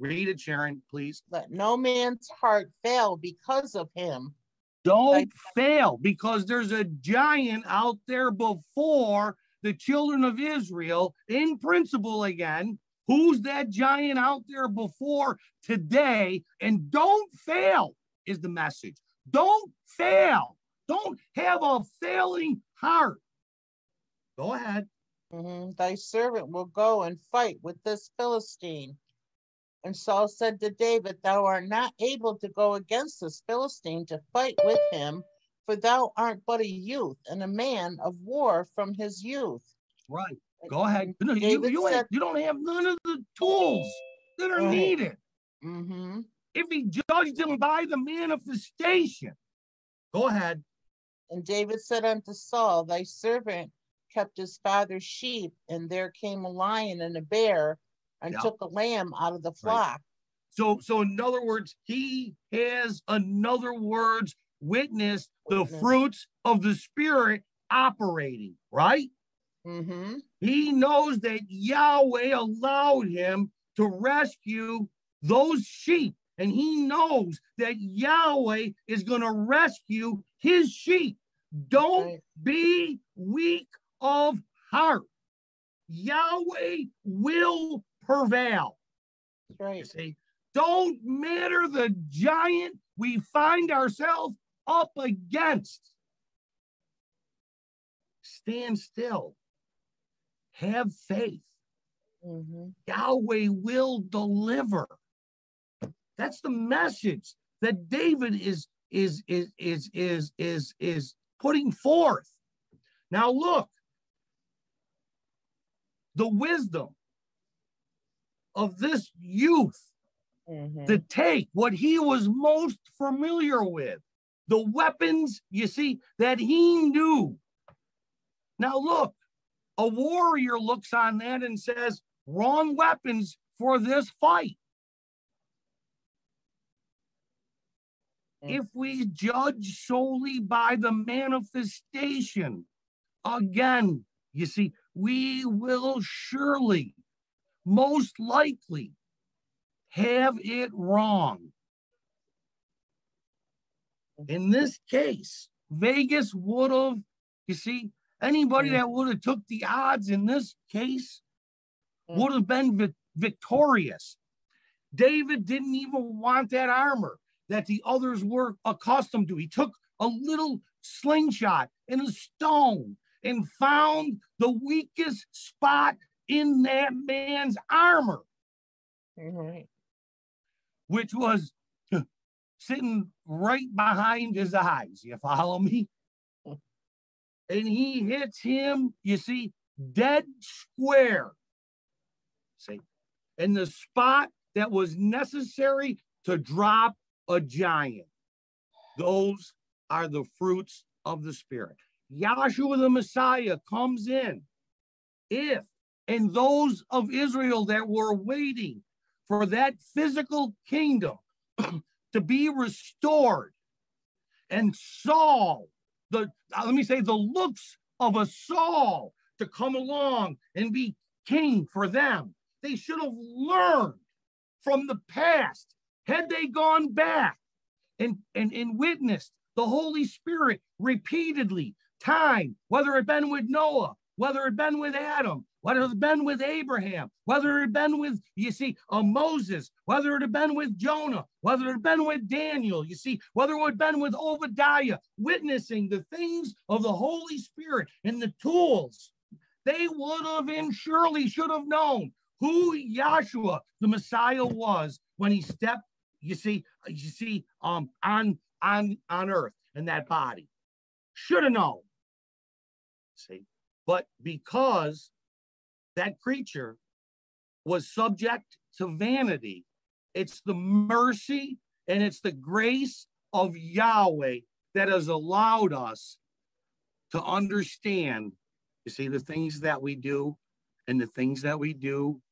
Read it, Sharon, please. let no man's heart fail because of him Don't Like- fail because there's a giant out there before the children of Israel in principle again. Who's that giant out there before today? And don't fail is the message. Don't fail. Don't have a failing heart. Go ahead. Mhm. thy servant will go and fight with this philistine and saul said to david thou art not able to go against this philistine to fight with him for thou art but a youth and a man of war from his youth Right. Go ahead. No, you, you, said- you don't have none of the tools that are Right. needed. hmm If he judged him by the manifestation. Go ahead. And David said unto Saul, Thy servant kept his father's sheep, and there came a lion and a bear, and Yeah. took a lamb out of the flock. So, so in other words, he has, in other words, witnessed the fruits of the spirit operating, right? Mm-hmm. He knows that Yahweh allowed him to rescue those sheep. And he knows that Yahweh is going to rescue his sheep. Don't Right. be weak of heart. Yahweh will prevail. That's You see, don't matter the giant we find ourselves up against. Stand still. Have faith. Mm-hmm. Yahweh will deliver. That's the message that David is is is is is is is putting forth. Now look, the wisdom of this youth Mm-hmm. to take what he was most familiar with, the weapons, you see, that he knew. Now, look, a warrior looks on that and says, wrong weapons for this fight. If we judge solely by the manifestation, again, you see, we will surely, most likely, have it wrong. In this case, Vegas would have, you see, anybody Mm. that would have took the odds in this case Mm. would have been vi- victorious. David didn't even want that armor that the others were accustomed to. He took a little slingshot and a stone and found the weakest spot in that man's armor Right. which was <laughs> sitting right behind his eyes. You follow me? And he hits him, you see, dead square. See, in the spot that was necessary to drop a giant. Those are the fruits of the Spirit. Yahshua the Messiah comes in. If, and those of Israel that were waiting for that physical kingdom <clears throat> to be restored. And Saul, the uh, let me say the looks of a Saul to come along and be king for them. They should have learned from the past. Had they gone back and, and, and witnessed the Holy Spirit repeatedly, time, whether it been with Noah, whether it been with Adam, whether it had been with Abraham, whether it had been with, you see, uh, Moses, whether it had been with Jonah, whether it had been with Daniel, you see, whether it had been with Obadiah, witnessing the things of the Holy Spirit and the tools, they would have and surely should have known who Yahshua, the Messiah, was when he stepped, you see, you see, um, on on on earth in that body. Should have known. See, but because that creature was subject to vanity. It's the mercy and it's the grace of Yahweh that has allowed us to understand, you see, the things that we do and the things that we do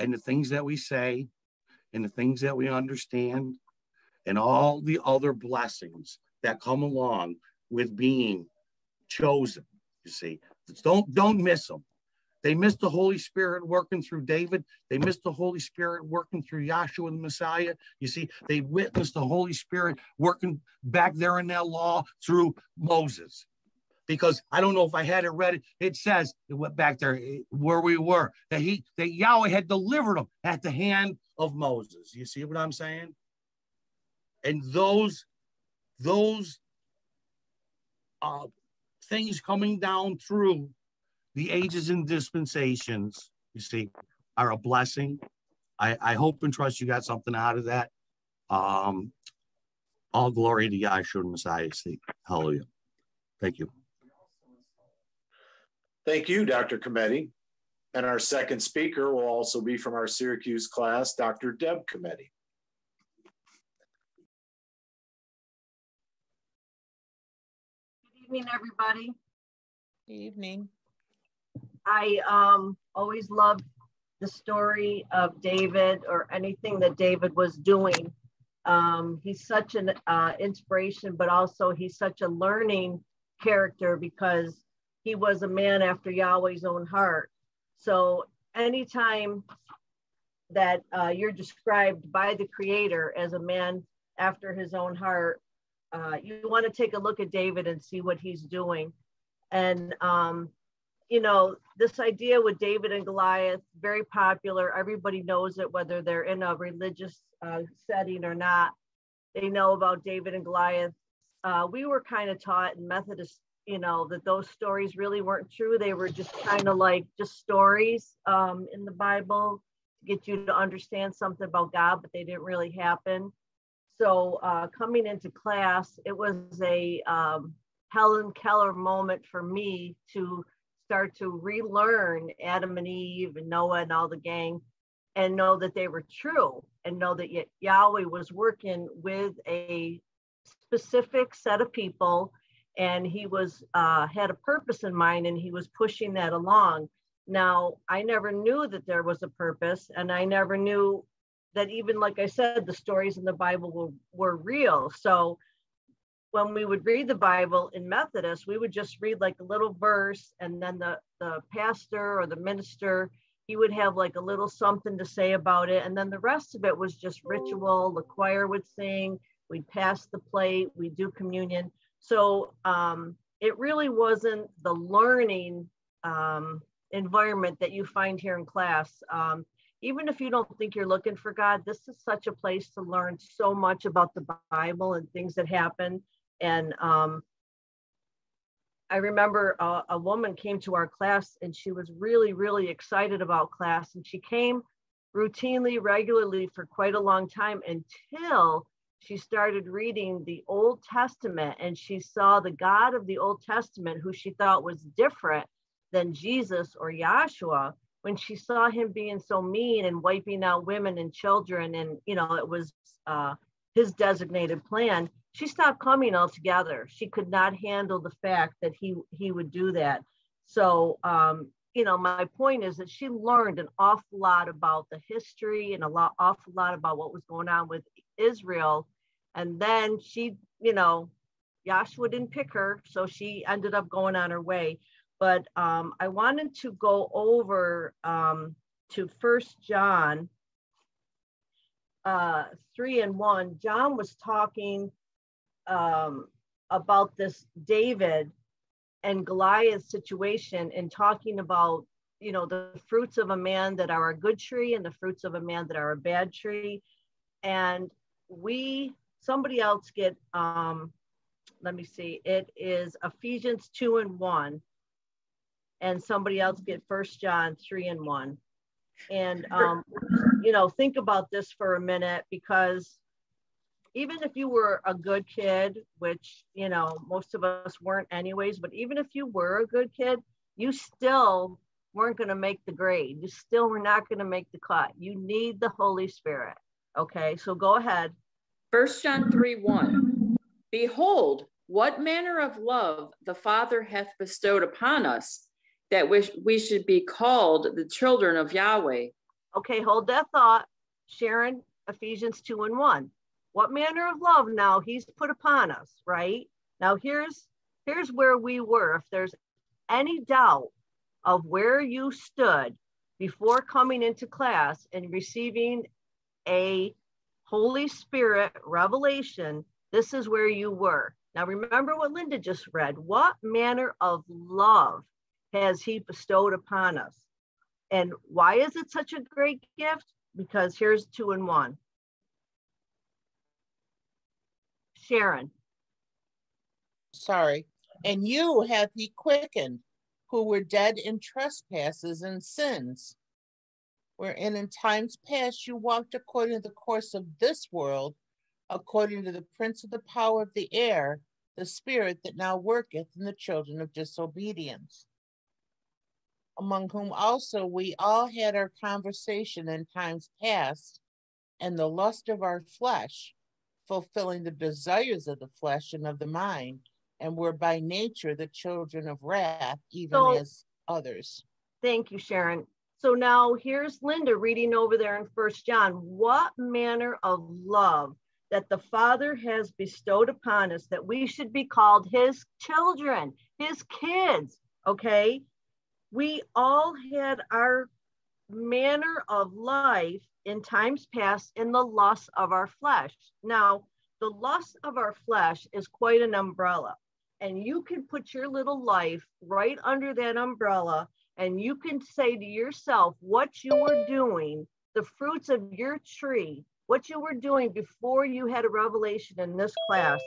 and the things that we say and the things that we understand and all the other blessings that come along with being chosen. You see, don't don't miss them. They missed the Holy Spirit working through David. They missed the Holy Spirit working through Yahshua the Messiah. You see, they witnessed the Holy Spirit working back there in that law through Moses. Because I don't know if I had it read, it says it went back there where we were that he that Yahweh had delivered them at the hand of Moses. You see what I'm saying? And those those uh, things coming down through the ages and dispensations, you see, are a blessing. I, I hope and trust you got something out of that. Um, all glory to Yahshua Messiah. See, hallelujah. Thank you. Thank you, Dr. Cometti. And our second speaker will also be from our Syracuse class, Dr. Deb Cometti. Good evening, everybody. Good evening. I um, always loved the story of David or anything that David was doing. Um, he's such an uh, inspiration, but also he's such a learning character because he was a man after Yahweh's own heart. So anytime that uh, you're described by the Creator as a man after his own heart, uh, you want to take a look at David and see what he's doing. And um, you know, this idea with David and Goliath, very popular. Everybody knows it, whether they're in a religious uh, setting or not. They know about David and Goliath. Uh, we were kind of taught in Methodist, you know, that those stories really weren't true. They were just kind of like just stories um, in the Bible to get you to understand something about God, but they didn't really happen. So uh, coming into class, it was a um, Helen Keller moment for me to start to relearn Adam and Eve and Noah and all the gang and know that they were true and know that Yahweh was working with a specific set of people and he was uh, had a purpose in mind and he was pushing that along. Now, I never knew that there was a purpose and I never knew that even like I said, the stories in the Bible were, were real. So when we would read the Bible in Methodist, we would just read like a little verse, and then the, the pastor or the minister, he would have like a little something to say about it. And then the rest of it was just ritual. The choir would sing, we'd pass the plate, we'd do communion. So um, it really wasn't the learning um, environment that you find here in class. Um, even if you don't think you're looking for God, this is such a place to learn so much about the Bible and things that happen and um, I remember a, a, woman came to our class and she was really, really excited about class. And she came routinely, regularly for quite a long time until she started reading the Old Testament and she saw the God of the Old Testament, who she thought was different than Jesus or Yahshua. When she saw him being so mean and wiping out women and children, and you know, it was uh, his designated plan, she stopped coming altogether. She could not handle the fact that he he would do that. So um, you know, my point is that she learned an awful lot about the history and a lot awful lot about what was going on with Israel And then she, you know, Joshua didn't pick her, so she ended up going on her way. But um, I wanted to go over um, to First John uh, three and one. John was talking um, about this David and Goliath situation and talking about you know the fruits of a man that are a good tree and the fruits of a man that are a bad tree. And we somebody else get um let me see it is ephesians 2 and 1 and somebody else get first john 3 and 1 and um you know think about this for a minute because even if you were a good kid, which, you know, most of us weren't anyways, but even if you were a good kid, you still weren't going to make the grade. You still were not going to make the cut. You need the Holy Spirit. Okay, so go ahead. First John 3 1. Behold, what manner of love the Father hath bestowed upon us, that we, we should be called the children of Yahweh. Okay, hold that thought. Sharon, Ephesians 2 and 1 what manner of love now he's put upon us right? Now here's here's where we were. If there's any doubt of where you stood before coming into class and receiving a holy spirit revelation this is where you were. Now remember what linda just read. What manner of love has he bestowed upon us? And why is it such a great gift? Because here's two and one Sharon. Sorry. And you hath he quickened, who were dead in trespasses and sins, wherein in times past you walked according to the course of this world, according to the prince of the power of the air, the spirit that now worketh in the children of disobedience, among whom also we all had our conversation in times past, and the lust of our flesh fulfilling the desires of the flesh and of the mind, and were by nature the children of wrath, even so, as others. Thank you, Sharon. So now here's Linda reading over there in First John. What manner of love that the Father has bestowed upon us that we should be called his children, his kids. Okay. We all had our manner of life in times past in the lust of our flesh. Now, the lust of our flesh is quite an umbrella, and you can put your little life right under that umbrella, and you can say to yourself what you were doing, the fruits of your tree, what you were doing before you had a revelation in this class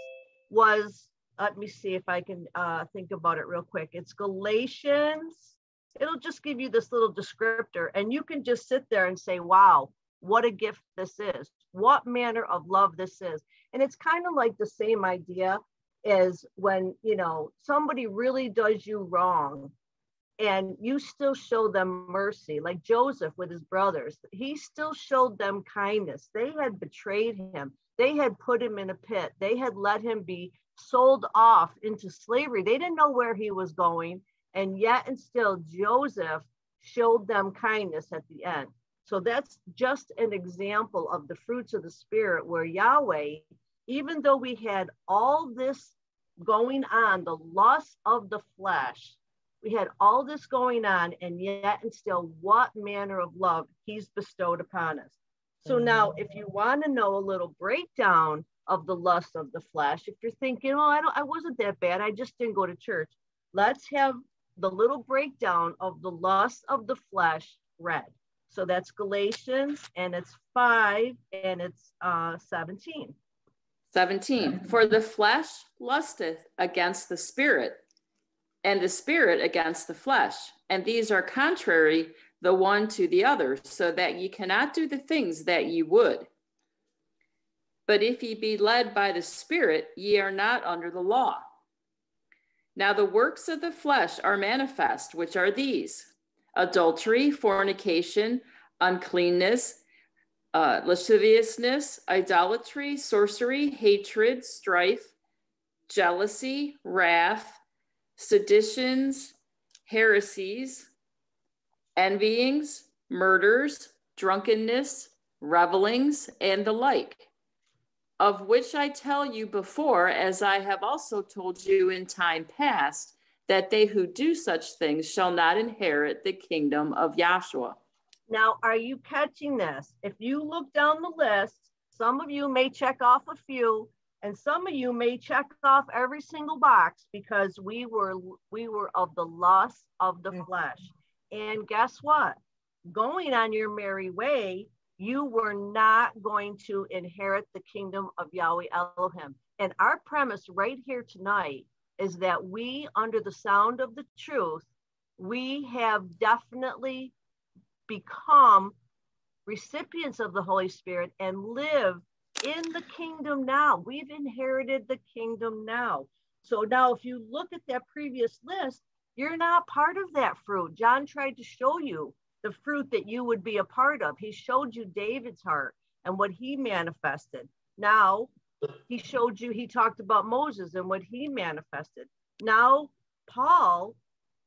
was. Let me see if I can uh, think about it real quick. It's Galatians it'll just give you this little descriptor and you can just sit there and say wow what a gift this is. What manner of love this is. And it's kind of like the same idea as when you know somebody really does you wrong and you still show them mercy. Like joseph with his brothers he still showed them kindness. They had betrayed him. They had put him in a pit. They had let him be sold off into slavery. They didn't know where he was going and yet and still Joseph showed them kindness at the end. So that's just an example of the fruits of the spirit where Yahweh, even though we had all this going on, the lust of the flesh, we had all this going on, and yet and still, what manner of love he's bestowed upon us. So mm-hmm. now, if you want to know a little breakdown of the lust of the flesh, if you're thinking, oh, I don't, I wasn't that bad, I just didn't go to church. Let's have the little breakdown of the lust of the flesh read. So that's Galatians and it's 5 and it's uh, 17. 17. For the flesh lusteth against the spirit, and the spirit against the flesh. And these are contrary the one to the other, so that ye cannot do the things that ye would. But if ye be led by the Spirit, ye are not under the law. Now the works of the flesh are manifest, which are these adultery, fornication, uncleanness, uh, lasciviousness, idolatry, sorcery, hatred, strife, jealousy, wrath, seditions, heresies, envyings, murders, drunkenness, revelings, and the like of which I tell you before, as I have also told you in time past, that they who do such things shall not inherit the kingdom of Yahshua. Now, are you catching this? If you look down the list, some of you may check off a few, and some of you may check off every single box because we were we were of the lust of the mm. flesh. And guess what? Going on your merry way, you were not going to inherit the kingdom of Yahweh Elohim. And our premise right here tonight is that we, under the sound of the truth, we have definitely become recipients of the Holy Spirit and live in the kingdom now. We've inherited the kingdom now. So now, if you look at that previous list, you're not part of that fruit. John tried to show you the fruit that you would be a part of. He showed you David's heart and what he manifested. Now, he showed you, he talked about Moses and what he manifested. Now, Paul,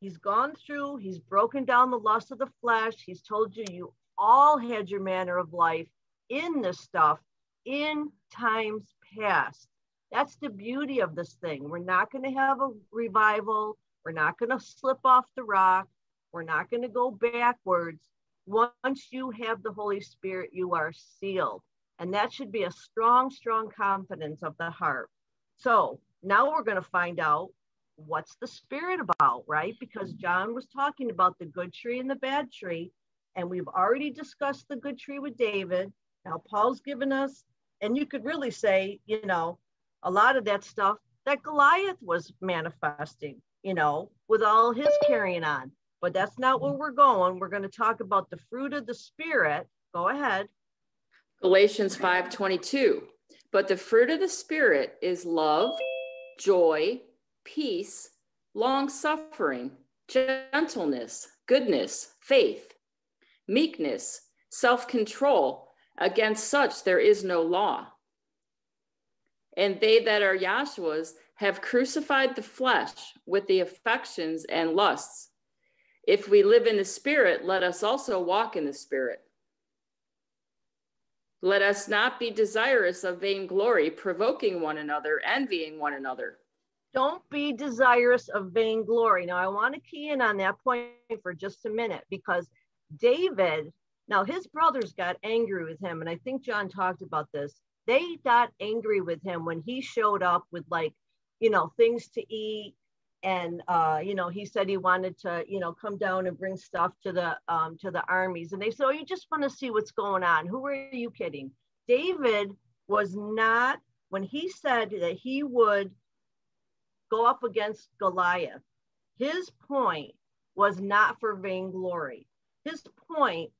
he's gone through, he's broken down the lust of the flesh. He's told you, you all had your manner of life in this stuff in times past. That's the beauty of this thing. We're not going to have a revival. We're not going to slip off the rock. We're not going to go backwards. Once you have the Holy Spirit, you are sealed. And that should be a strong, strong confidence of the heart. So now we're going to find out what's the spirit about, right? Because John was talking about the good tree and the bad tree. And we've already discussed the good tree with David. Now, Paul's given us, and you could really say, you know, a lot of that stuff that Goliath was manifesting, you know, with all his carrying on. But that's not where we're going. We're going to talk about the fruit of the Spirit. Go ahead. Galatians 5:22. But the fruit of the Spirit is love, joy, peace, long suffering, gentleness, goodness, faith, meekness, self control. Against such there is no law. And they that are Yahshua's have crucified the flesh with the affections and lusts. If we live in the Spirit, let us also walk in the Spirit. Let us not be desirous of vainglory, provoking one another, envying one another. Don't be desirous of vainglory. Now, I want to key in on that point for just a minute because David, now his brothers got angry with him. And I think John talked about this. They got angry with him when he showed up with, like, you know, things to eat. And uh, you know, he said he wanted to, you know, come down and bring stuff to the um, to the armies. And they said, "Oh, you just want to see what's going on? Who are you kidding?" David was not when he said that he would go up against Goliath. His point was not for vainglory. His point,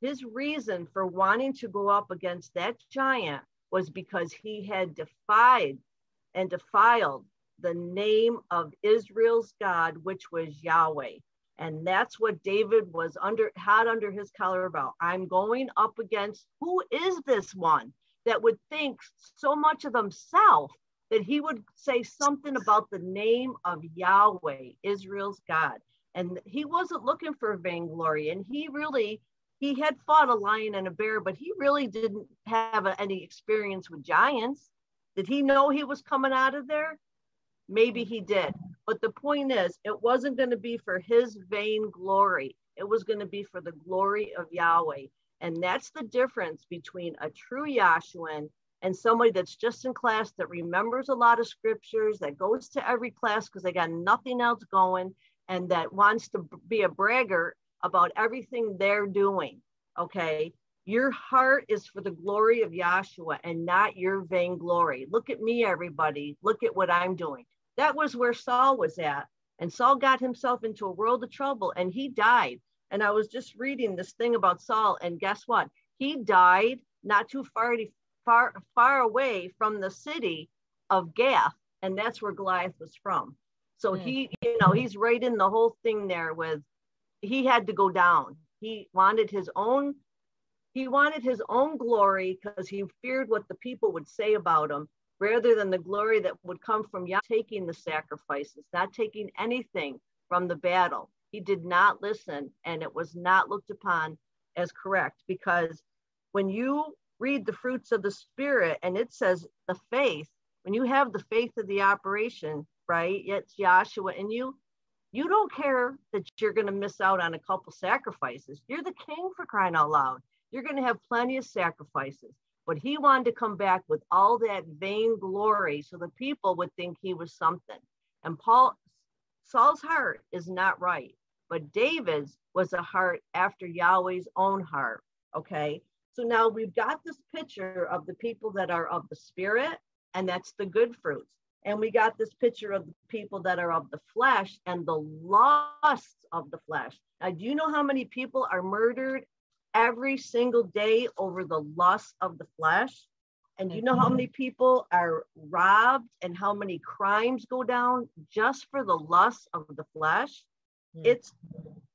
his reason for wanting to go up against that giant was because he had defied and defiled the name of Israel's God, which was Yahweh. And that's what David was under had under his collar about. I'm going up against who is this one that would think so much of himself that he would say something about the name of Yahweh, Israel's God. And he wasn't looking for vainglory. And he really, he had fought a lion and a bear, but he really didn't have any experience with giants. Did he know he was coming out of there? Maybe he did. But the point is, it wasn't going to be for his vain glory. It was going to be for the glory of Yahweh. And that's the difference between a true Yahshuan and somebody that's just in class that remembers a lot of scriptures, that goes to every class because they got nothing else going, and that wants to be a bragger about everything they're doing. Okay. Your heart is for the glory of Yahshua and not your vainglory. Look at me, everybody. Look at what I'm doing. That was where Saul was at. And Saul got himself into a world of trouble and he died. And I was just reading this thing about Saul, and guess what? He died not too far far far away from the city of Gath, and that's where Goliath was from. So mm. he, you know, he's right in the whole thing there with he had to go down. He wanted his own he wanted his own glory because he feared what the people would say about him rather than the glory that would come from Yah taking the sacrifices, not taking anything from the battle. He did not listen and it was not looked upon as correct because when you read the fruits of the spirit and it says the faith, when you have the faith of the operation, right? It's Yahshua in you. You don't care that you're going to miss out on a couple sacrifices. You're the king for crying out loud. You're going to have plenty of sacrifices. But he wanted to come back with all that vain glory so the people would think he was something. And Paul, Saul's heart is not right, but David's was a heart after Yahweh's own heart. Okay. So now we've got this picture of the people that are of the spirit, and that's the good fruits. And we got this picture of the people that are of the flesh and the lusts of the flesh. Now, do you know how many people are murdered every single day over the lust of the flesh? And you know how many people are robbed and how many crimes go down just for the lust of the flesh? Hmm. It's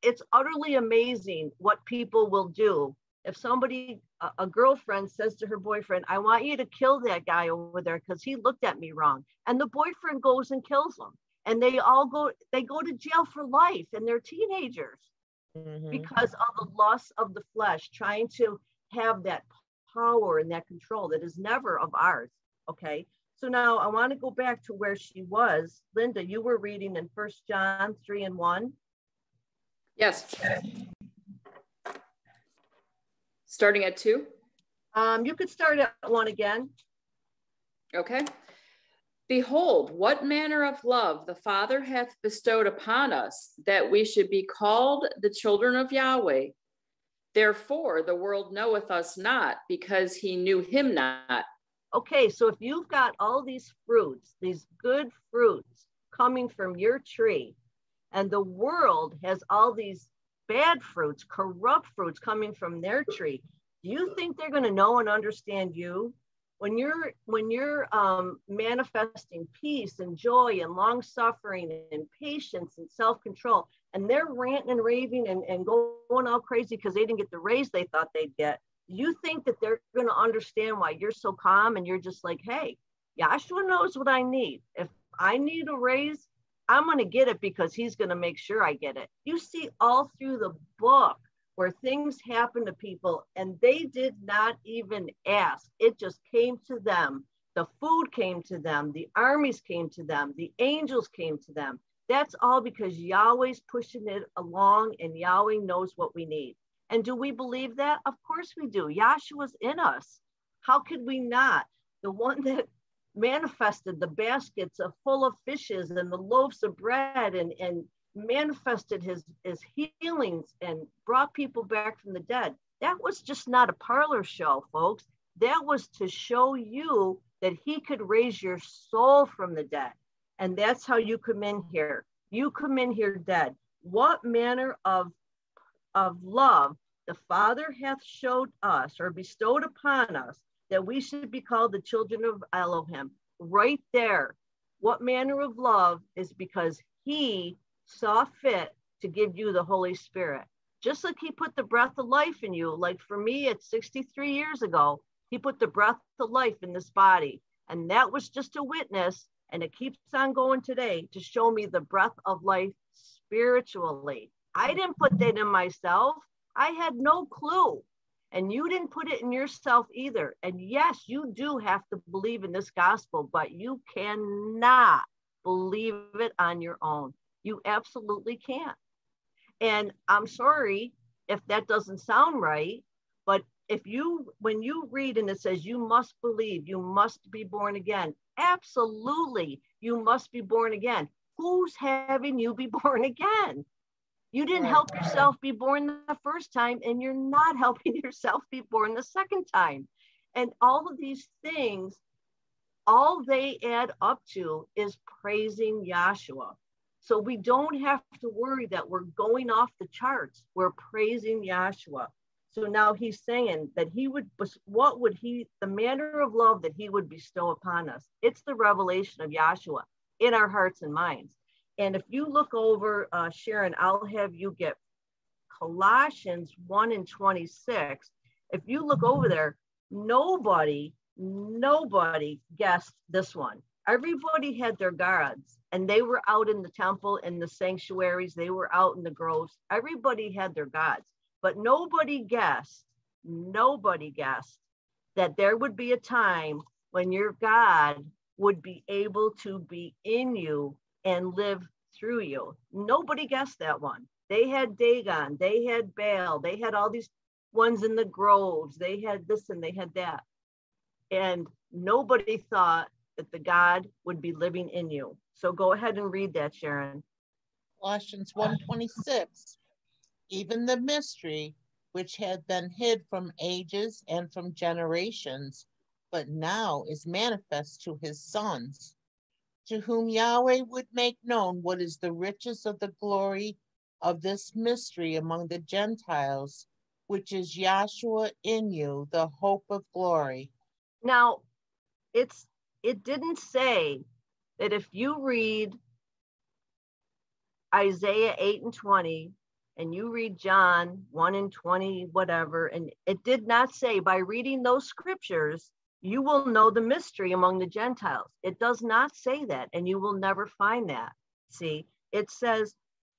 it's utterly amazing what people will do if somebody a, a, girlfriend says to her boyfriend i want you to kill that guy over there because he looked at me wrong and the boyfriend goes and kills him. and they all go they go to jail for life and they're teenagers mm-hmm. because of the loss of the flesh trying to have that power and that control that is never of ours okay so now i want to go back to where she was linda you were reading in first john 3 and 1 yes Starting at two? Um, you could start at one again. Okay. Behold, what manner of love the Father hath bestowed upon us, that we should be called the children of Yahweh. Therefore, the world knoweth us not, because he knew him not. Okay, so if you've got all these fruits, these good fruits coming from your tree, and the world has all these bad fruits, corrupt fruits coming from their tree, do you think they're going to know and understand you? When you're when you're um, manifesting peace and joy and long suffering and patience and self control, and they're ranting and raving and, and going all crazy because they didn't get the raise they thought they'd get, you think that they're going to understand why you're so calm and you're just like, hey, Yahshua knows what I need. If I need a raise, I'm going to get it because he's going to make sure I get it. You see all through the book where things happen to people and they did not even ask. It just came to them. The food came to them. The armies came to them. The angels came to them. That's all because Yahweh's pushing it along and Yahweh knows what we need. And do we believe that? Of course we do. Yahshua's in us. How could we not? The one <laughs> that manifested the baskets of full of fishes and the loaves of bread and, and manifested his, his healings and brought people back from the dead. That was just not a parlor show, folks. That was to show you that he could raise your soul from the dead. And that's how you come in here. You come in here dead. What manner of, of love the Father hath showed us or bestowed upon us that we should be called the children of Elohim. Right there. What manner of love is because he saw fit to give you the Holy Spirit. Just like he put the breath of life in you, like for me at 63 years ago, he put the breath of life in this body. And that was just a witness, and it keeps on going today to show me the breath of life spiritually. I didn't put that in myself. I had no clue and you didn't put it in yourself either. And yes, you do have to believe in this gospel, but you cannot believe it on your own. You absolutely can't. And I'm sorry if that doesn't sound right, but if you, when you read and it says you must believe, you must be born again, absolutely, you must be born again. Who's having you be <laughs> born again? You didn't help yourself be born the first time, and you're not <laughs> helping yourself be born the second time. And all of these things, all they add up to is praising Yahshua. So we don't have to worry that we're going off the charts. We're praising Yahshua. So now he's saying that he would, what would he, the manner of love that he would bestow upon us? It's the revelation of Yahshua in our hearts and minds. And if you look over, uh, Sharon, I'll have you get Colossians 1 and 26. If you look over there, nobody, nobody guessed this one. Everybody had their guards and they were out in the temple in the sanctuaries, they were out in the groves. Everybody had their gods, but nobody guessed, nobody guessed that there would be a time when your God would be able to be in you and live through you. Nobody guessed that one. They had Dagon, they had Baal, they had all these ones in the groves, they had this and they had that. And nobody thought that the God would be living in you. So go ahead and read that, Sharon. Colossians 1:26. Even the mystery which had been hid from ages and from generations, but now is manifest to his sons, to whom Yahweh would make known what is the riches of the glory of this mystery among the Gentiles, which is Yahshua in you, the hope of glory. Now, it's it didn't say that if you read Isaiah 8 and 20 and you read John 1 and 20, whatever, and it did not say by reading those scriptures, you will know the mystery among the Gentiles. It does not say that, and you will never find that. See, it says,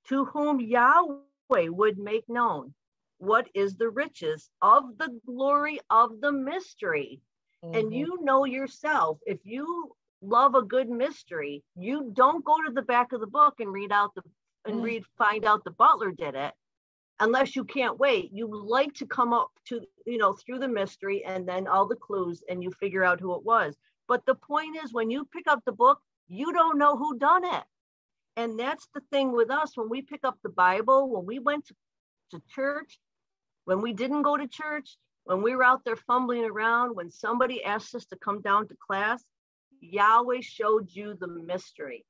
to whom Yahweh would make known what is the riches of the glory of the mystery. Mm-hmm. And you know yourself, if you love a good mystery, you don't go to the back of the book and read out the and mm. read find out the butler did it unless you can't wait you like to come up to you know through the mystery and then all the clues and you figure out who it was but the point is when you pick up the book you don't know who done it and that's the thing with us when we pick up the bible when we went to, to church when we didn't go to church when we were out there fumbling around when somebody asked us to come down to class yahweh showed you the mystery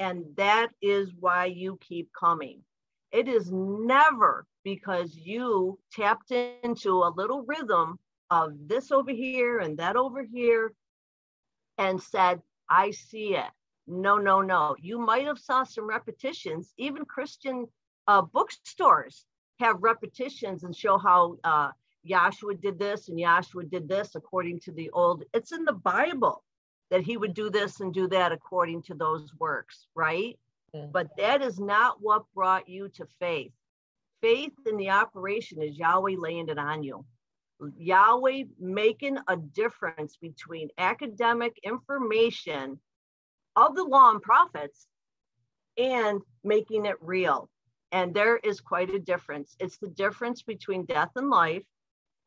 and that is why you keep coming. It is never because you tapped into a little rhythm of this over here and that over here and said, I see it. No, no, no. You might have saw some repetitions. Even Christian uh, bookstores have repetitions and show how uh, Yahshua did this and Yahshua did this according to the old. It's in the Bible that he would do this and do that according to those works, right? Mm-hmm. But that is not what brought you to faith. Faith in the operation is Yahweh laying it on you. Yahweh making a difference between academic information of the law and prophets and making it real. And there is quite a difference. It's the difference between death and life.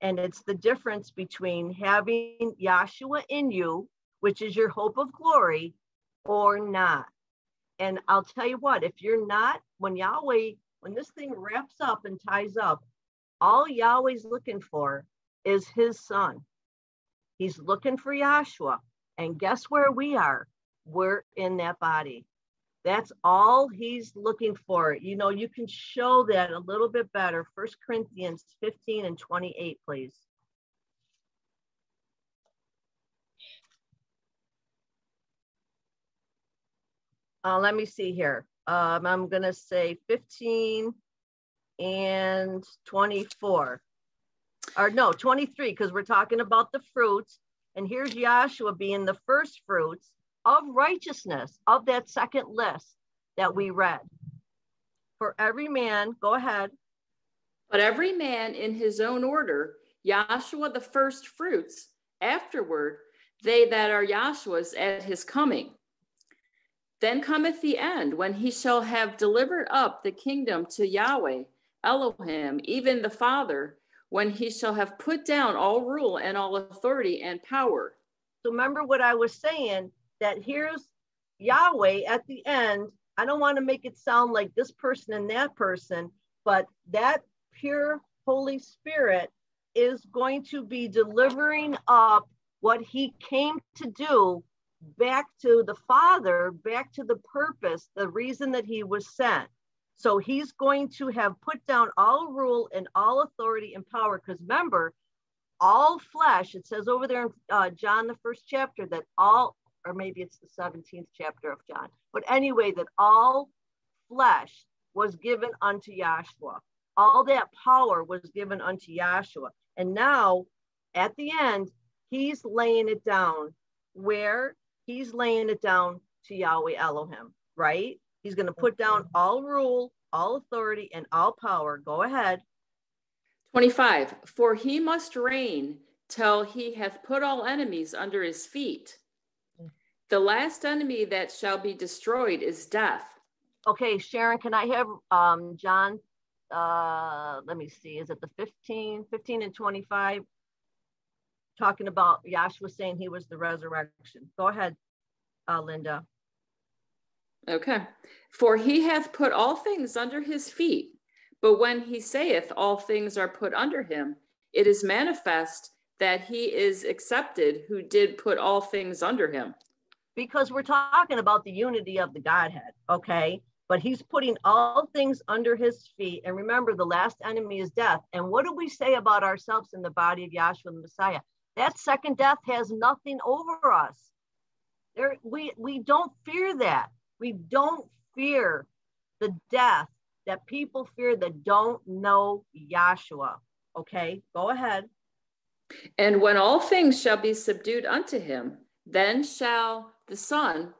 And it's the difference between having Yahshua in you which is your hope of glory, or not. And I'll tell you what, if you're not, when Yahweh, when this thing wraps up and ties up, all Yahweh's looking for is his son. He's looking for Yahshua. And guess where we are? We're in that body. That's all he's looking for. You know, you can show that a little bit better. First Corinthians 15 and 28, please. Uh, let me see here. Um, I'm going to say 15 and 24. Or no, 23, because we're talking about the fruits. And here's Yahshua being the first fruits of righteousness of that second list that we read. For every man, go ahead. But every man in his own order, Yahshua the first fruits, afterward, they that are Yahshua's at his coming. Then cometh the end, when he shall have delivered up the kingdom to Yahweh, Elohim, even the Father, when he shall have put down all rule and all authority and power. So remember what I was saying that here's Yahweh at the end. I don't want to make it sound like this person and that person, but that pure Holy Spirit is going to be delivering up what he came to do back to the Father, back to the purpose, the reason that he was sent. So he's going to have put down all rule and all authority and power. Because remember, all flesh, it says over there in uh, John, the first chapter, that all, or maybe it's the 17th chapter of John, but anyway, that all flesh was given unto Yahshua. All that power was given unto Yahshua. And now at the end, he's laying it down where he's laying it down to Yahweh Elohim, right? He's going to put down all rule, all authority, and all power. Go ahead. 25. For he must reign till he hath put all enemies under his feet. The last enemy that shall be destroyed is death. Okay, Sharon, can I have um, John? Uh, let me see, is it the 15, 15 and 25? Talking about Yahshua saying he was the resurrection. Go ahead, uh, Linda. Okay. For he hath put all things under his feet. But when he saith all things are put under him, it is manifest that he is accepted who did put all things under him. Because we're talking about the unity of the Godhead, okay? But he's putting all things under his feet. And remember, the last enemy is death. And what do we say about ourselves in the body of Yahshua the Messiah? That second death has nothing over us. There, we, we don't fear that. We don't fear the death that people fear that don't know Yahshua. Okay, go ahead. And when all things shall be subdued unto him, then shall the Son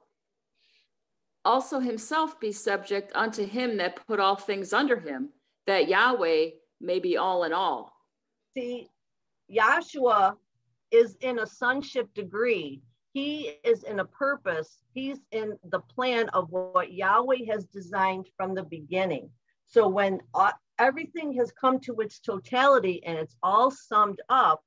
also himself be subject unto him that put all things under him, that Yahweh may be all in all. See, Yahshua is in a sonship degree. He is in a purpose. He's in the plan of what Yahweh has designed from the beginning. So when everything has come to its totality and it's all summed up,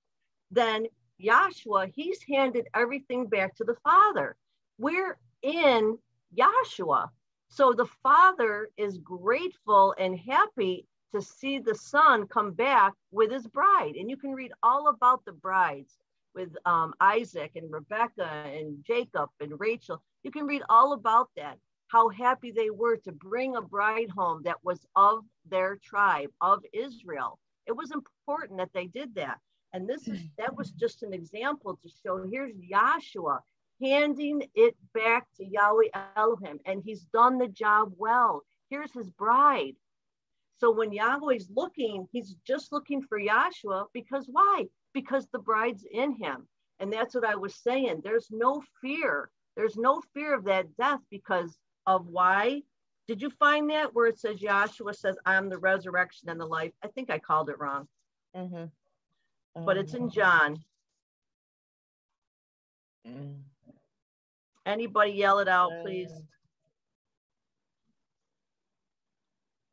then Yahshua, he's handed everything back to the Father. We're in Yahshua. So the Father is grateful and happy to see the Son come back with his bride. And you can read all about the brides with um, Isaac and Rebecca and Jacob and Rachel. You can read all about that, how happy they were to bring a bride home that was of their tribe, of Israel. It was important that they did that. And this is that was just an example to show here's Yahshua handing it back to Yahweh Elohim, and he's done the job well. Here's his bride. So when Yahweh's looking, he's just looking for Yahshua because why? Because the bride's in him. And that's what I was saying. There's no fear. There's no fear of that death because of why? Did you find that where it says Yahshua says, I'm the resurrection and the life? I think I called it wrong. Mm-hmm. But it's in um, John. Mm. Anybody yell it out, please?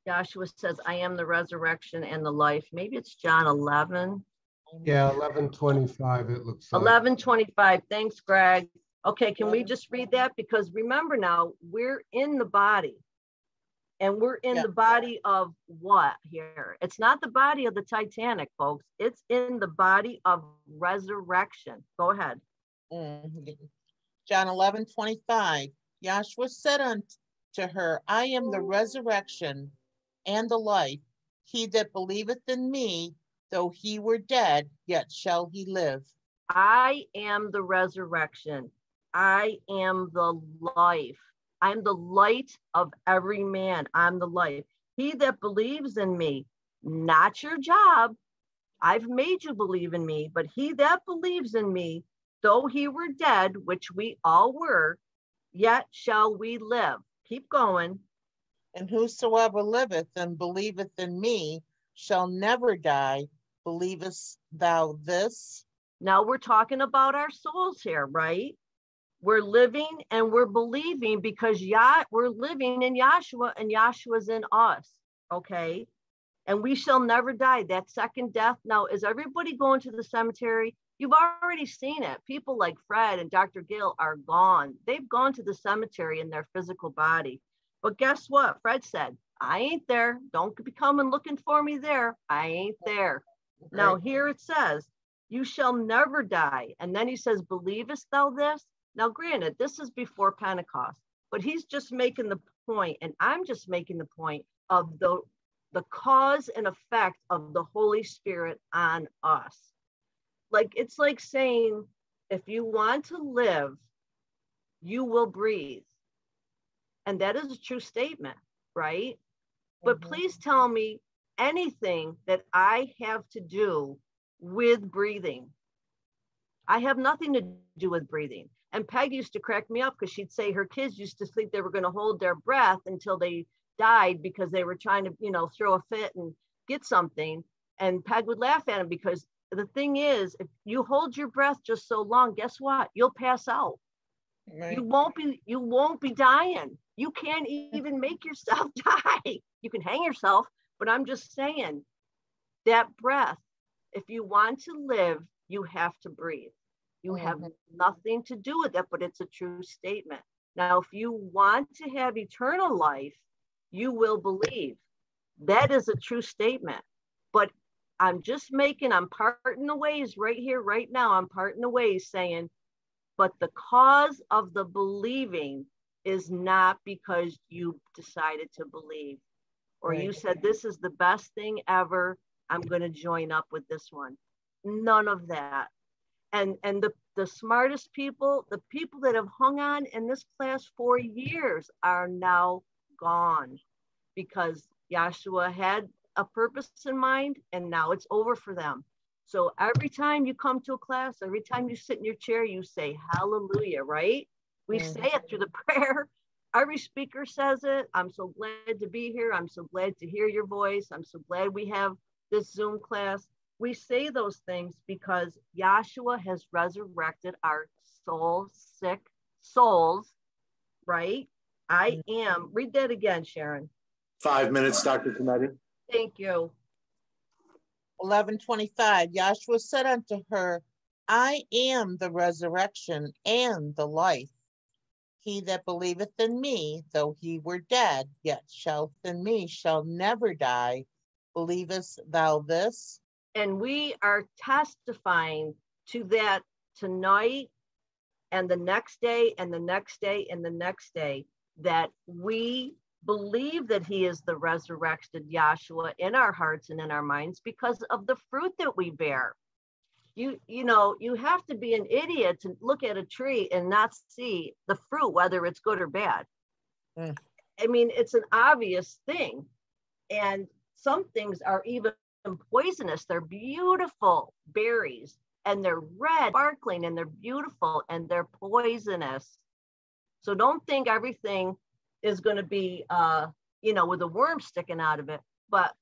Yahshua says, I am the resurrection and the life. Maybe it's John 11. Yeah, 1125, it looks like. 1125. Thanks, Greg. Okay, can we just read that? Because remember now, we're in the body. And we're in yeah. the body of what here? It's not the body of the Titanic, folks. It's in the body of resurrection. Go ahead. Mm-hmm. John 11, 25. Yahshua said unto her, I am the resurrection and the life. He that believeth in me, though he were dead, yet shall he live. I am the resurrection. I am the life. I'm the light of every man. I'm the life. He that believes in me, not your job. I've made you believe in me, but he that believes in me, though he were dead, which we all were, yet shall we live. Keep going. And whosoever liveth and believeth in me shall never die. Believest thou this? Now we're talking about our souls here, right? We're living and we're believing because Yah, we're living in Yahshua and Yahshua's in us. Okay. And we shall never die. That second death. Now, is everybody going to the cemetery? You've already seen it. People like Fred and Dr. Gill are gone. They've gone to the cemetery in their physical body. But guess what? Fred said, I ain't there. Don't be coming looking for me there. I ain't there. Okay. Now, here it says, You shall never die. And then he says, Believest thou this? Now, granted, this is before Pentecost, but he's just making the point, and I'm just making the point of the, the cause and effect of the Holy Spirit on us like it's like saying if you want to live you will breathe. And that is a true statement right? Mm-hmm. but please tell me anything that i have to do with breathing. I have nothing to do with breathing. And peg used to crack me up because she'd say her kids used to think they were going to hold their breath until they died because they were trying to you know throw a fit and get something. And peg would laugh at him because the thing is, if you hold your breath just so long, guess what? You'll pass out. Right. You won't be you won't be dying. You can't even make yourself <laughs> die. You can hang yourself, but I'm just saying that breath, if you want to live, you have to breathe. You have Mhm. nothing to do with that, but it's a true statement. Now, if you want to have eternal life, you will believe. That is a true statement. But I'm just making, I'm parting the ways right here, right now. I'm parting the ways saying, but the cause of the believing is not because you decided to believe. Or you said this is the best thing ever i'm going to join up with this one. None of that. And and the the smartest people the people that have hung on in this class for years are now gone because Yahshua had a purpose in mind and now it's over for them so every time you come to a class every time you sit in your chair you say hallelujah right we Mhm. say it through the <laughs> prayer every speaker says it i'm so glad to be here i'm so glad to hear your voice i'm so glad we have this zoom class we say those things because Yahshua has resurrected our soul sick souls, right? I am. Read that again, Sharon. Five minutes, Dr. Cometti. Thank you. 1125 Yahshua said unto her, I am the resurrection and the life. He that believeth in me, though he were dead, yet shall in me shall never die. Believest thou this? And we are testifying to that tonight and the next day and the next day and the next day that we believe that he is the resurrected Yahshua in our hearts and in our minds because of the fruit that we bear. You you know, you have to be an idiot to look at a tree and not see the fruit whether it's good or bad. Mm. I mean, it's an obvious thing. And some things are even poisonous. They're beautiful berries and they're red, sparkling, and they're beautiful and they're poisonous. So don't think everything is going to be, uh, you know, with a worm sticking out of it. But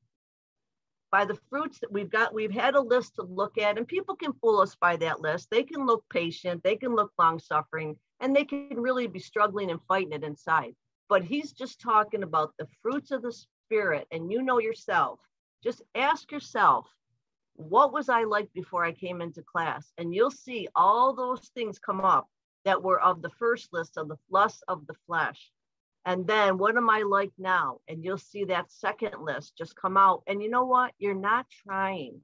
by the fruits that we've got, we've had a list to look at, and people can fool us by that list. They can look patient, they can look long suffering, and they can really be struggling and fighting it inside. But he's just talking about the fruits of the spirit, and you know yourself. Just ask yourself, what was I like before I came into class? And you'll see all those things come up that were of the first list of the lust of the flesh. And then what am I like now? And you'll see that second list just come out. And you know what? You're not trying.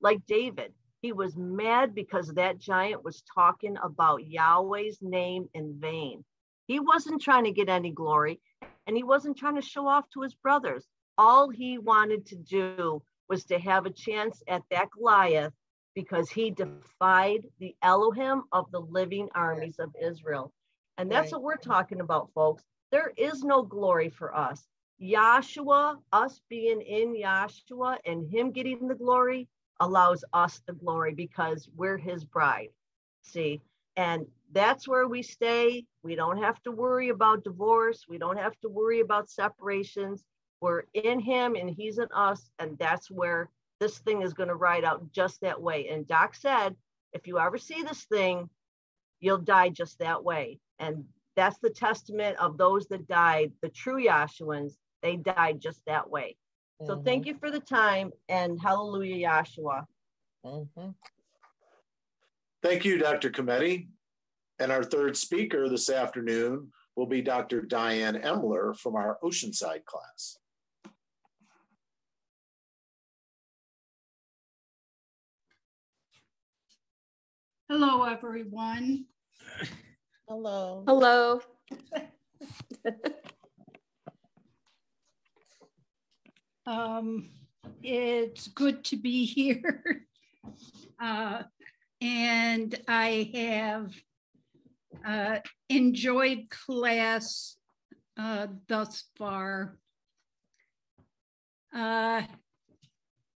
Like David, he was mad because that giant was talking about Yahweh's name in vain. He wasn't trying to get any glory and he wasn't trying to show off to his brothers. All he wanted to do was to have a chance at that Goliath because he defied the Elohim of the living armies of Israel. And that's Right. what we're talking about, folks. There is no glory for us. Yahshua, us being in Yahshua and him getting the glory allows us the glory because we're his bride. See, and that's where we stay. We don't have to worry about divorce. We don't have to worry about separations. We're in him and he's in us. And that's where this thing is going to ride out just that way. And Doc said, if you ever see this thing, you'll die just that way. And that's the testament of those that died, the true Yahshuans, they died just that way. So thank you for the time and hallelujah, Yahshua. Mhm. Thank you, Dr. Cometti. And our third speaker this afternoon will be Dr. Diane Emler from our Oceanside class. Hello, everyone. Hello. Hello. <laughs> Um, it's good to be here. <laughs> Uh, and I have uh, enjoyed class uh, thus far. Uh,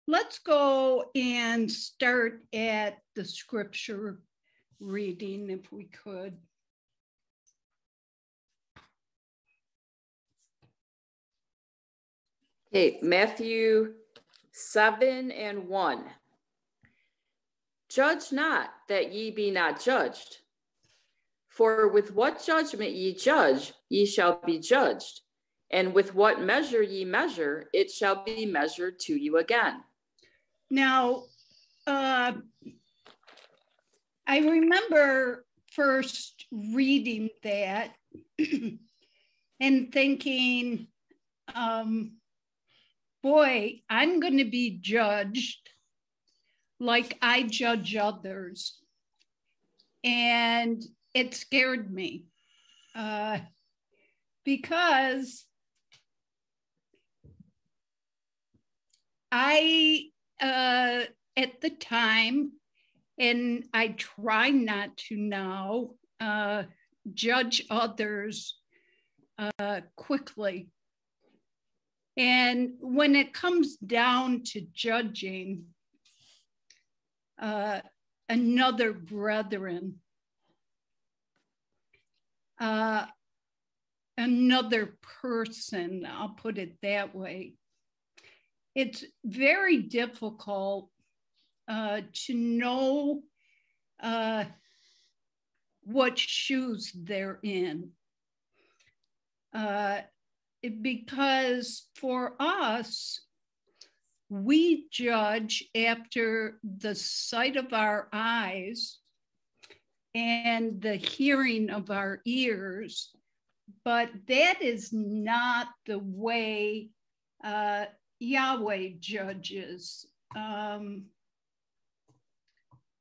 let's go and start at the scripture reading if we could. Okay, Matthew 7 and 1. Judge not that ye be not judged. For with what judgment ye judge, ye shall be judged. And with what measure ye measure, it shall be measured to you again. Now, uh, I remember first reading that <clears throat> and thinking, um, boy, I'm going to be judged like I judge others. And it scared me uh, because I, uh, at the time, and I try not to now uh, judge others uh, quickly. And when it comes down to judging uh, another brethren, uh, another person, I'll put it that way, it's very difficult uh, to know uh, what shoes they're in. Uh, because for us, we judge after the sight of our eyes and the hearing of our ears, but that is not the way uh, Yahweh judges. Um,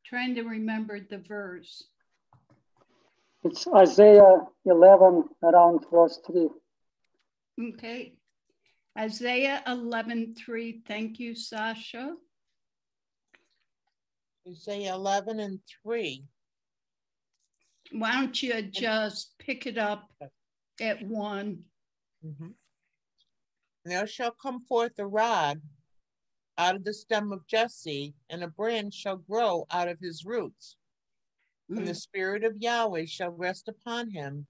trying to remember the verse. It's Isaiah 11, around verse 3. Okay. Isaiah 11, 3. Thank you, Sasha. Isaiah 11 and 3. Why don't you just pick it up at one? Mm-hmm. There shall come forth a rod out of the stem of Jesse, and a branch shall grow out of his roots. Mm. And the spirit of Yahweh shall rest upon him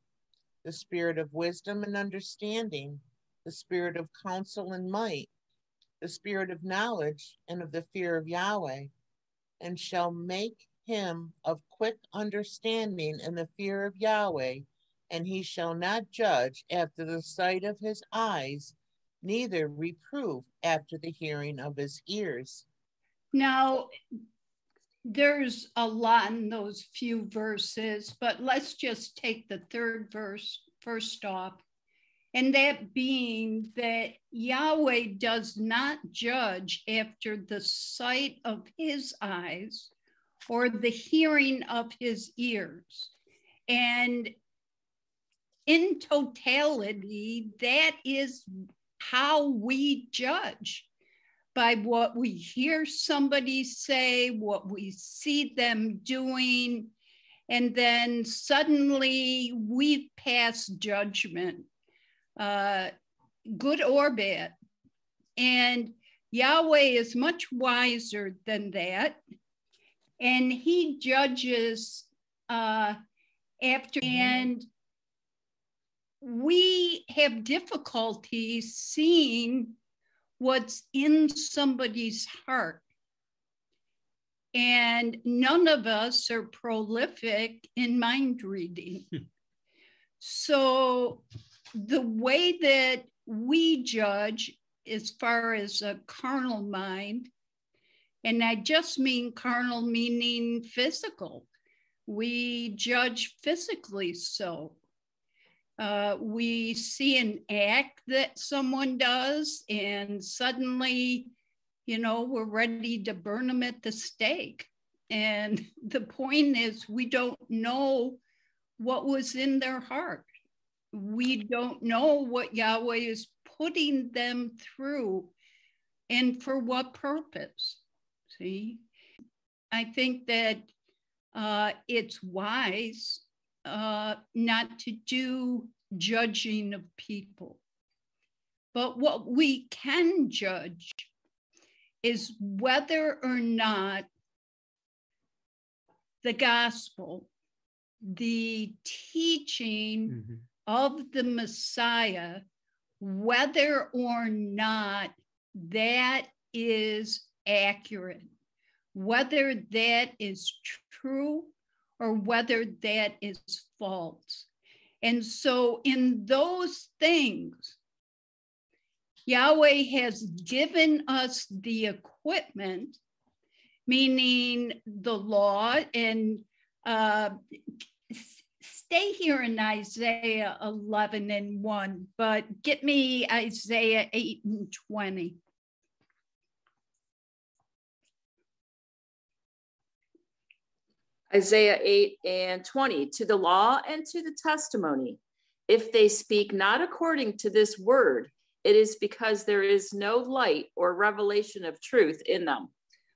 the spirit of wisdom and understanding, the spirit of counsel and might, the spirit of knowledge and of the fear of Yahweh, and shall make him of quick understanding in the fear of Yahweh, and he shall not judge after the sight of his eyes, neither reprove after the hearing of his ears. Now, there's a lot in those few verses, but let's just take the third verse first off. And that being that Yahweh does not judge after the sight of his eyes or the hearing of his ears. And in totality, that is how we judge by what we hear somebody say, what we see them doing, and then suddenly we pass judgment, uh, good or bad. And Yahweh is much wiser than that. And he judges uh, after, and we have difficulty seeing what's in somebody's heart. And none of us are prolific in mind reading. Hmm. so, the way that we judge, as far as a carnal mind, and I just mean carnal meaning physical, we judge physically so uh, we see an act that someone does, and suddenly, you know, we're ready to burn them at the stake. And <laughs> the point is, we don't know what was in their heart. We don't know what Yahweh is putting them through and for what purpose. See, I think that uh, it's wise uh, not to do judging of people. But what we can judge is whether or not the gospel, the teaching mm-hmm. of the Messiah, whether or not that is accurate, whether that is true or whether that is false. And so, in those things, Yahweh has given us the equipment, meaning the law, and uh, stay here in Isaiah 11 and 1, but get me Isaiah 8 and 20. Isaiah 8 and 20, to the law and to the testimony. If they speak not according to this word, it is because there is no light or revelation of truth in them.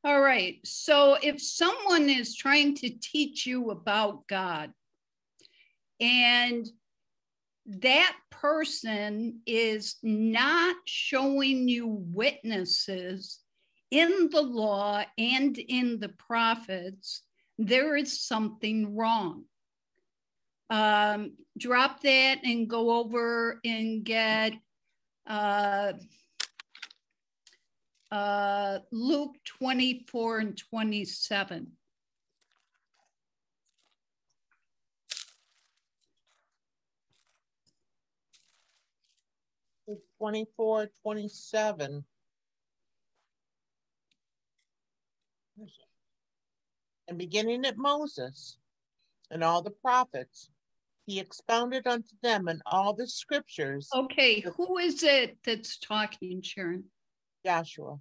All right. So if someone is trying to teach you about God and that person is not showing you witnesses in the law and in the prophets, there is something wrong. Um, drop that and go over and get uh, uh, Luke 24 and 27. 24, 27. And beginning at Moses and all the prophets, he expounded unto them in all the scriptures. Okay, who is it that's talking, Sharon? Joshua.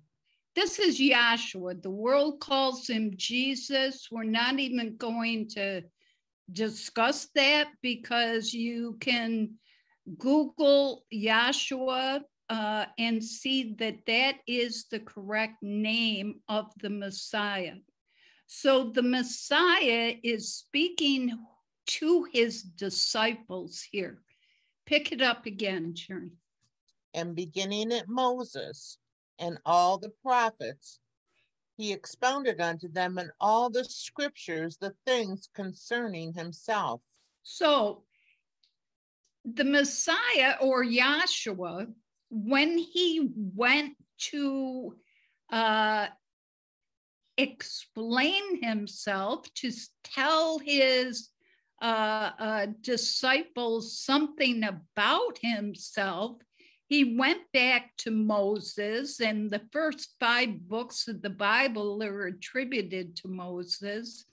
This is Yahshua. The world calls him Jesus. We're not even going to discuss that because you can Google Yahshua uh, and see that that is the correct name of the Messiah. So the Messiah is speaking to his disciples here. Pick it up again, Sharon. And beginning at Moses and all the prophets, he expounded unto them in all the scriptures the things concerning himself. So the Messiah or Yahshua, when he went to uh, explain himself, to tell his uh, uh, disciples something about himself, he went back to Moses, and the first five books of the Bible are attributed to Moses,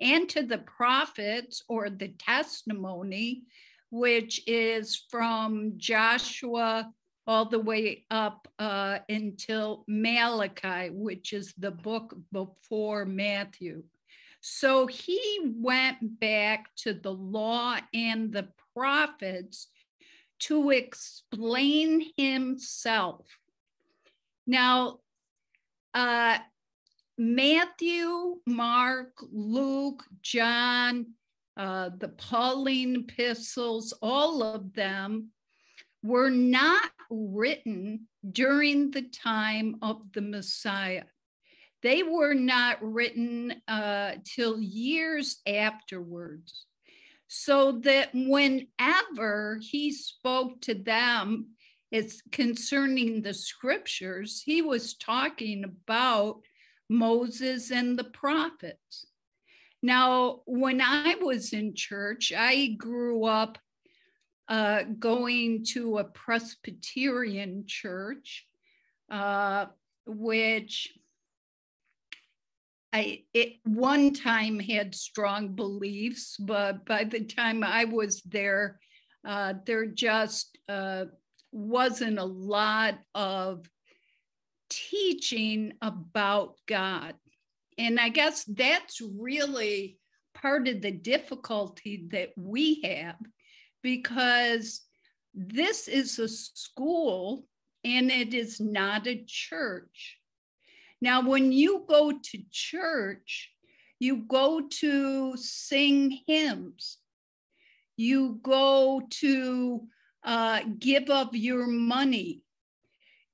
and to the prophets or the testimony which is from Joshua all the way up uh, until Malachi, which is the book before Matthew. So he went back to the law and the prophets to explain himself. Now, uh, Matthew, Mark, Luke, John, uh, the Pauline epistles, all of them were not written during the time of the Messiah. They were not written uh, till years afterwards. So that whenever he spoke to them, it's concerning the scriptures, he was talking about Moses and the prophets. Now, when I was in church, I grew up uh, going to a Presbyterian church, uh, which I it one time had strong beliefs, but by the time I was there, uh, there just uh, wasn't a lot of teaching about God. And I guess that's really part of the difficulty that we have because this is a school and it is not a church. Now, when you go to church, you go to sing hymns, you go to uh, give up your money,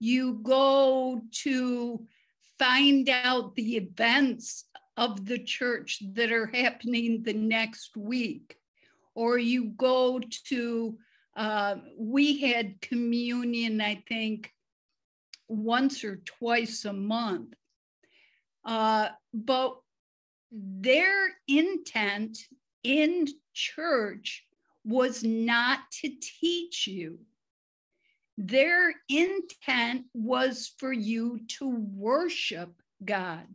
you go to find out the events of the church that are happening the next week. Or you go to, uh, we had communion, I think, once or twice a month. Uh, but their intent in church was not to teach you. Their intent was for you to worship God.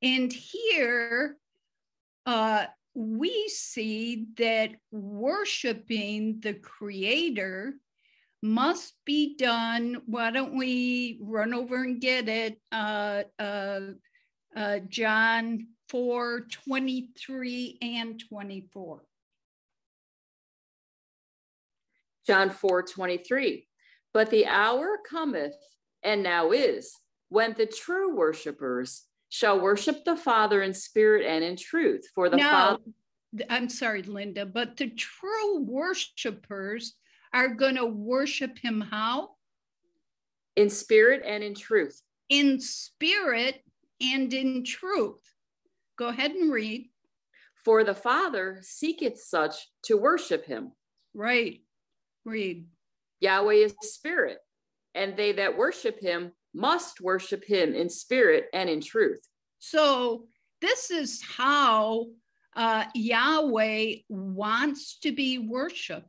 And here uh, we see that worshiping the Creator must be done. Why don't we run over and get it? Uh, uh, uh, John 4 23 and 24. John 4 23. But the hour cometh, and now is, when the true worshipers shall worship the Father in spirit and in truth. For the now, Father. I'm sorry, Linda, but the true worshipers are going to worship him how? In spirit and in truth. In spirit and in truth. Go ahead and read. For the Father seeketh such to worship him. Right. Read. Yahweh is spirit, and they that worship him must worship him in spirit and in truth. So, this is how uh, Yahweh wants to be worshiped.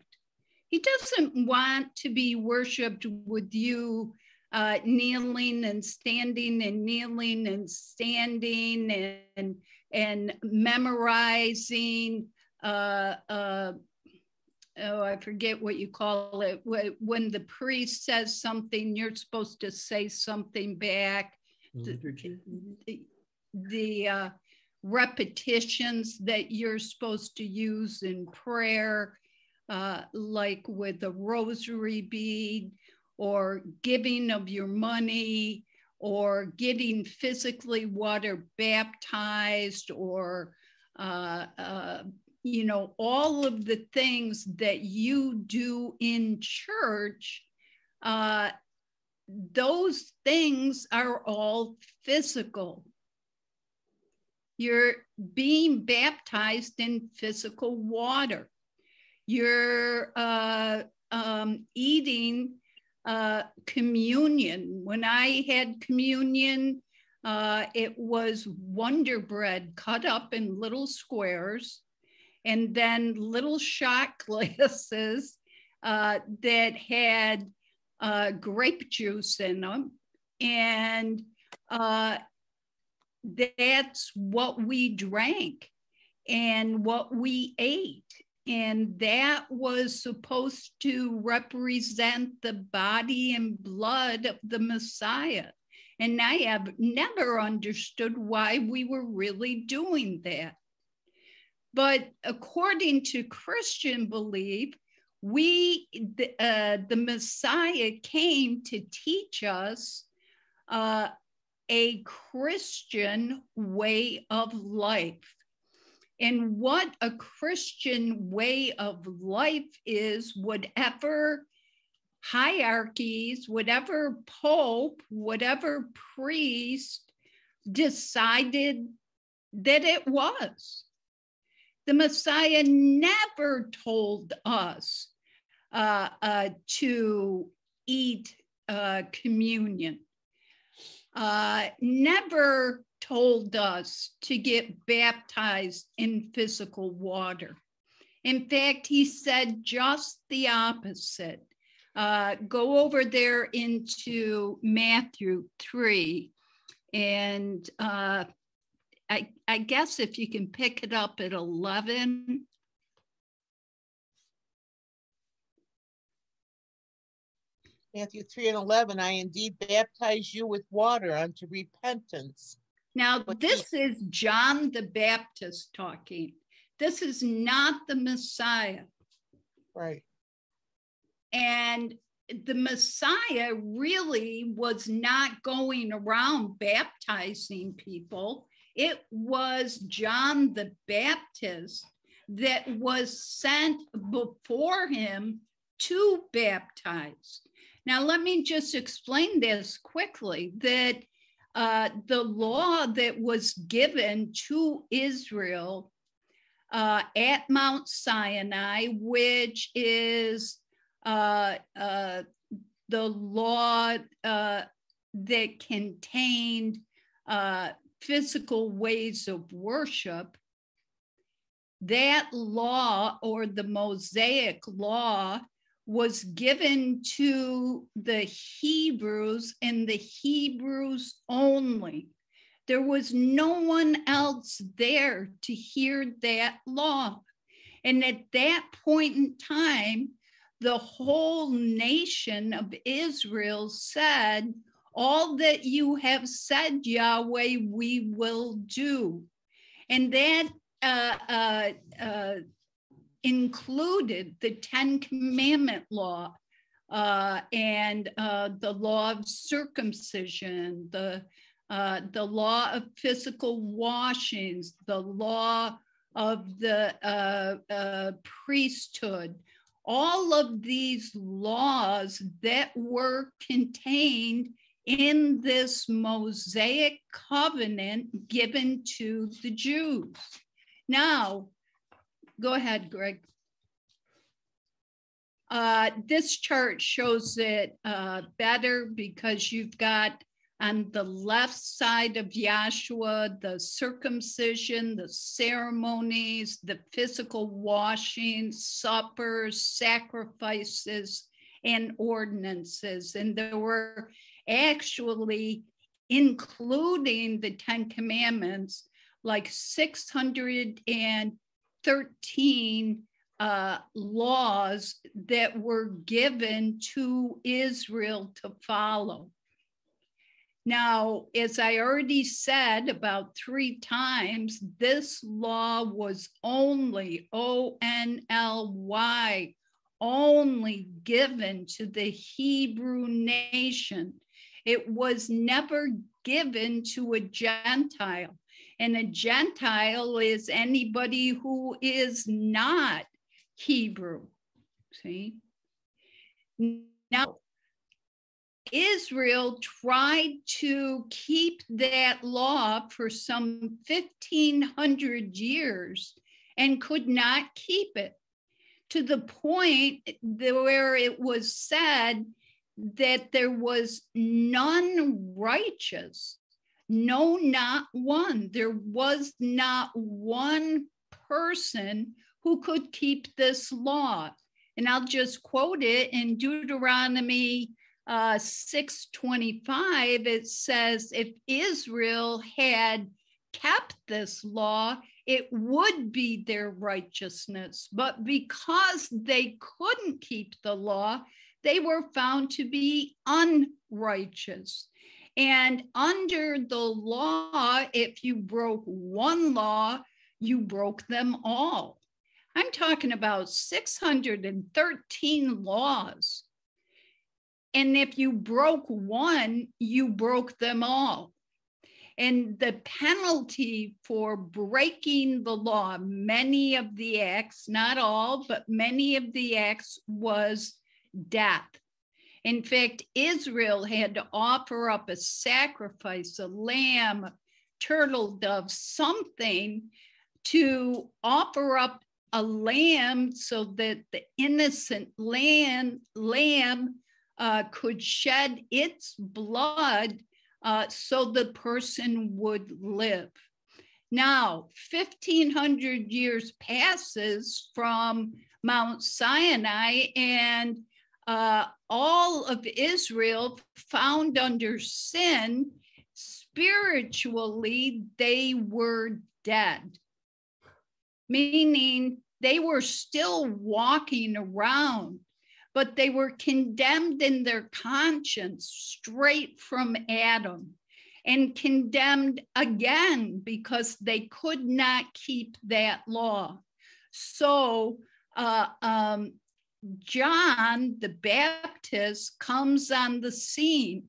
He doesn't want to be worshiped with you uh, kneeling and standing and kneeling and standing and and memorizing. Uh, uh, oh, I forget what you call it. When the priest says something, you're supposed to say something back. The, the, the uh, repetitions that you're supposed to use in prayer, uh, like with the rosary bead or giving of your money or getting physically water baptized or uh, uh, you know all of the things that you do in church uh, those things are all physical. You're being baptized in physical water. You're uh, um, eating uh, communion. When I had communion, uh, it was Wonder Bread cut up in little squares and then little shot <laughs> glasses uh, that had uh, grape juice in them. And uh, that's what we drank and what we ate and that was supposed to represent the body and blood of the Messiah. And I have never understood why we were really doing that. But according to Christian belief, we the, uh, the Messiah came to teach us uh, a Christian way of life and what a Christian way of life is, whatever hierarchies, whatever pope, whatever priest decided that it was. The Messiah never told us uh, uh, to eat uh, communion, uh, never told us to get baptized in physical water. In fact, he said just the opposite. Uh, go over there into Matthew 3, and uh, I, I guess if you can pick it up at 11. Matthew 3 and 11, I indeed baptize you with water unto repentance now, this is John the Baptist talking. This is not the Messiah. Right. And the Messiah really was not going around baptizing people. It was John the Baptist that was sent before him to baptize. Now, let me just explain this quickly that uh, the law that was given to Israel uh, at Mount Sinai, which is uh, uh the law uh, that contained uh, physical ways of worship, that law or the Mosaic law was given to the Hebrews and the Hebrews only. There was no one else there to hear that law. And at that point in time, the whole nation of Israel said, All that you have said, Yahweh, we will do. And that uh, uh, uh, included the Ten Commandment law uh, and uh, the law of circumcision, the uh, the law of physical washings, the law of the priesthood, all of these laws that were contained in this Mosaic covenant given to the Jews. Now, go ahead, Greg. Uh, this chart shows it uh, better because you've got on the left side of Yahshua, the circumcision, the ceremonies, the physical washing, suppers, sacrifices, and ordinances. And there were actually, including the Ten Commandments, like 613 uh, laws that were given to Israel to follow. Now, as I already said about three times, this law was only, O N L Y, only given to the Hebrew nation. It was never given to a Gentile. And a Gentile is anybody who is not Hebrew. See? Now, Israel tried to keep that law for some 1500 years and could not keep it to the point where it was said that there was none righteous. No, not one. There was not one person who could keep this law. And I'll just quote it in Deuteronomy uh, 625, it says if Israel had kept this law, it would be their righteousness. But because they couldn't keep the law, they were found to be unrighteous. And under the law, if you broke one law, you broke them all. I'm talking about 613 laws and if you broke one, you broke them all. And the penalty for breaking the law, many of the acts, not all, but many of the acts was death. In fact, Israel had to offer up a sacrifice, a lamb, a turtle dove, something to offer up a lamb so that the innocent lamb, lamb uh, could shed its blood uh, so the person would live. Now, 1500 years passes from Mount Sinai, and uh, all of Israel found under sin, spiritually, they were dead, meaning they were still walking around but they were condemned in their conscience straight from Adam and condemned again because they could not keep that law. So, uh, um, John the Baptist comes on the scene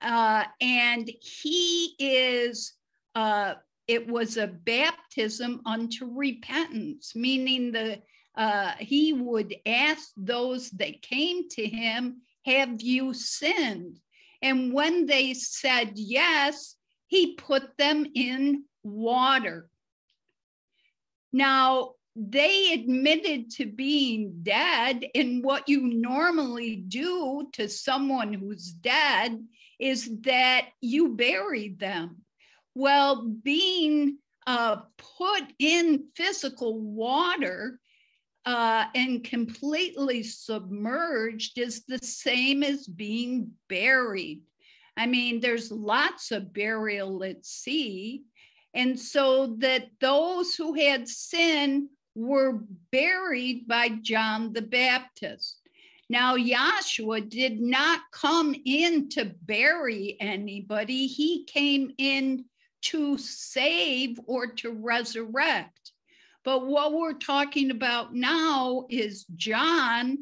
uh, and he is, uh, it was a baptism unto repentance, meaning the uh, he would ask those that came to him, Have you sinned? And when they said yes, he put them in water. Now, they admitted to being dead. And what you normally do to someone who's dead is that you bury them. Well, being uh, put in physical water uh, and completely submerged is the same as being buried. I mean, there's lots of burial at sea. And so that those who had sin were buried by John the Baptist. Now, Yahshua did not come in to bury anybody, he came in to save or to resurrect. But what we're talking about now is John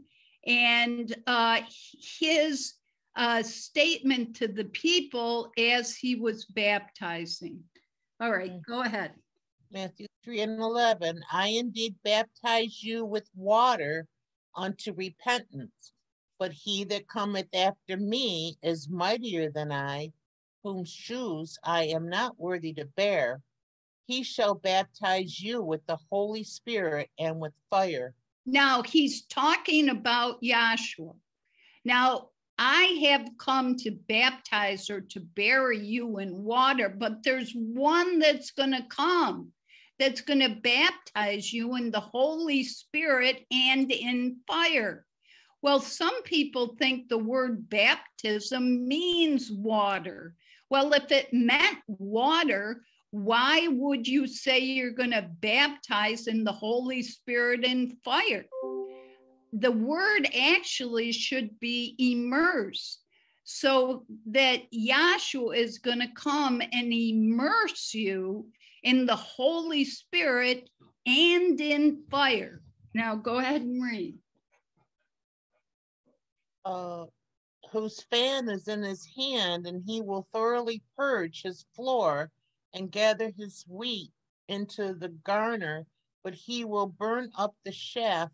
and uh, his uh, statement to the people as he was baptizing. All right, mm. go ahead. Matthew 3 and 11. I indeed baptize you with water unto repentance, but he that cometh after me is mightier than I, whom shoes I am not worthy to bear. He shall baptize you with the Holy Spirit and with fire. Now he's talking about Yahshua. Now I have come to baptize or to bury you in water, but there's one that's going to come that's going to baptize you in the Holy Spirit and in fire. Well, some people think the word baptism means water. Well, if it meant water, why would you say you're going to baptize in the Holy Spirit and fire? The word actually should be immerse, so that Yahshua is going to come and immerse you in the Holy Spirit and in fire. Now go ahead and read. Uh, whose fan is in his hand, and he will thoroughly purge his floor and gather his wheat into the garner, but he will burn up the shaft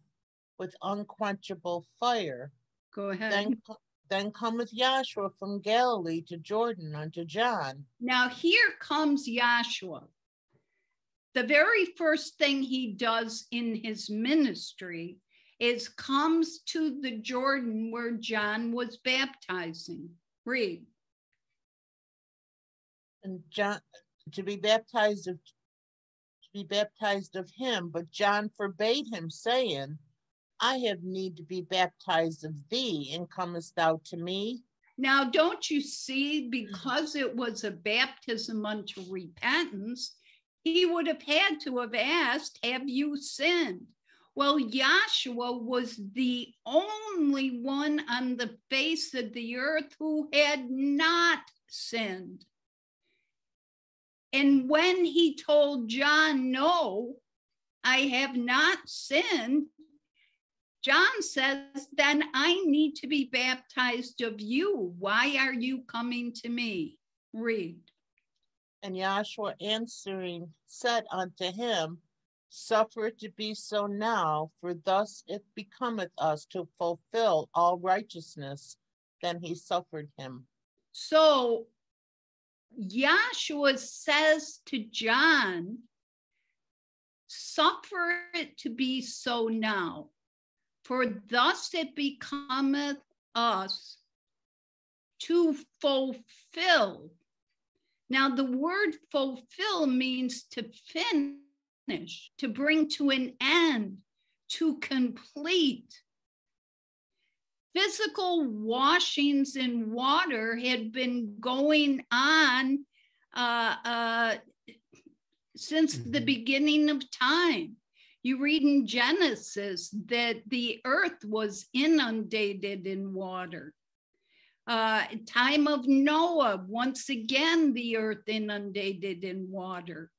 with unquenchable fire. Go ahead. Then, then cometh Yahshua from Galilee to Jordan unto John. Now here comes Yahshua the very first thing he does in his ministry is comes to the Jordan where John was baptizing. Read. And John to be baptized of to be baptized of him, but John forbade him, saying, I have need to be baptized of thee, and comest thou to me? Now, don't you see, mm-hmm. because it was a baptism unto repentance, he would have had to have asked, Have you sinned? Well, Yahshua was the only one on the face of the earth who had not sinned. And when he told John, No, I have not sinned, John says, Then I need to be baptized of you. Why are you coming to me? Read. And Yahshua answering said unto him, Suffer it to be so now, for thus it becometh us to fulfill all righteousness. Then he suffered him. So Yahshua says to John, Suffer it to be so now, for thus it becometh us to fulfill now, the word fulfill means to finish, to bring to an end, to complete. Physical washings in water had been going on uh, uh, since the mm-hmm. beginning of time. You read in Genesis that the earth was inundated in water uh, time of Noah, once again, the earth inundated in water.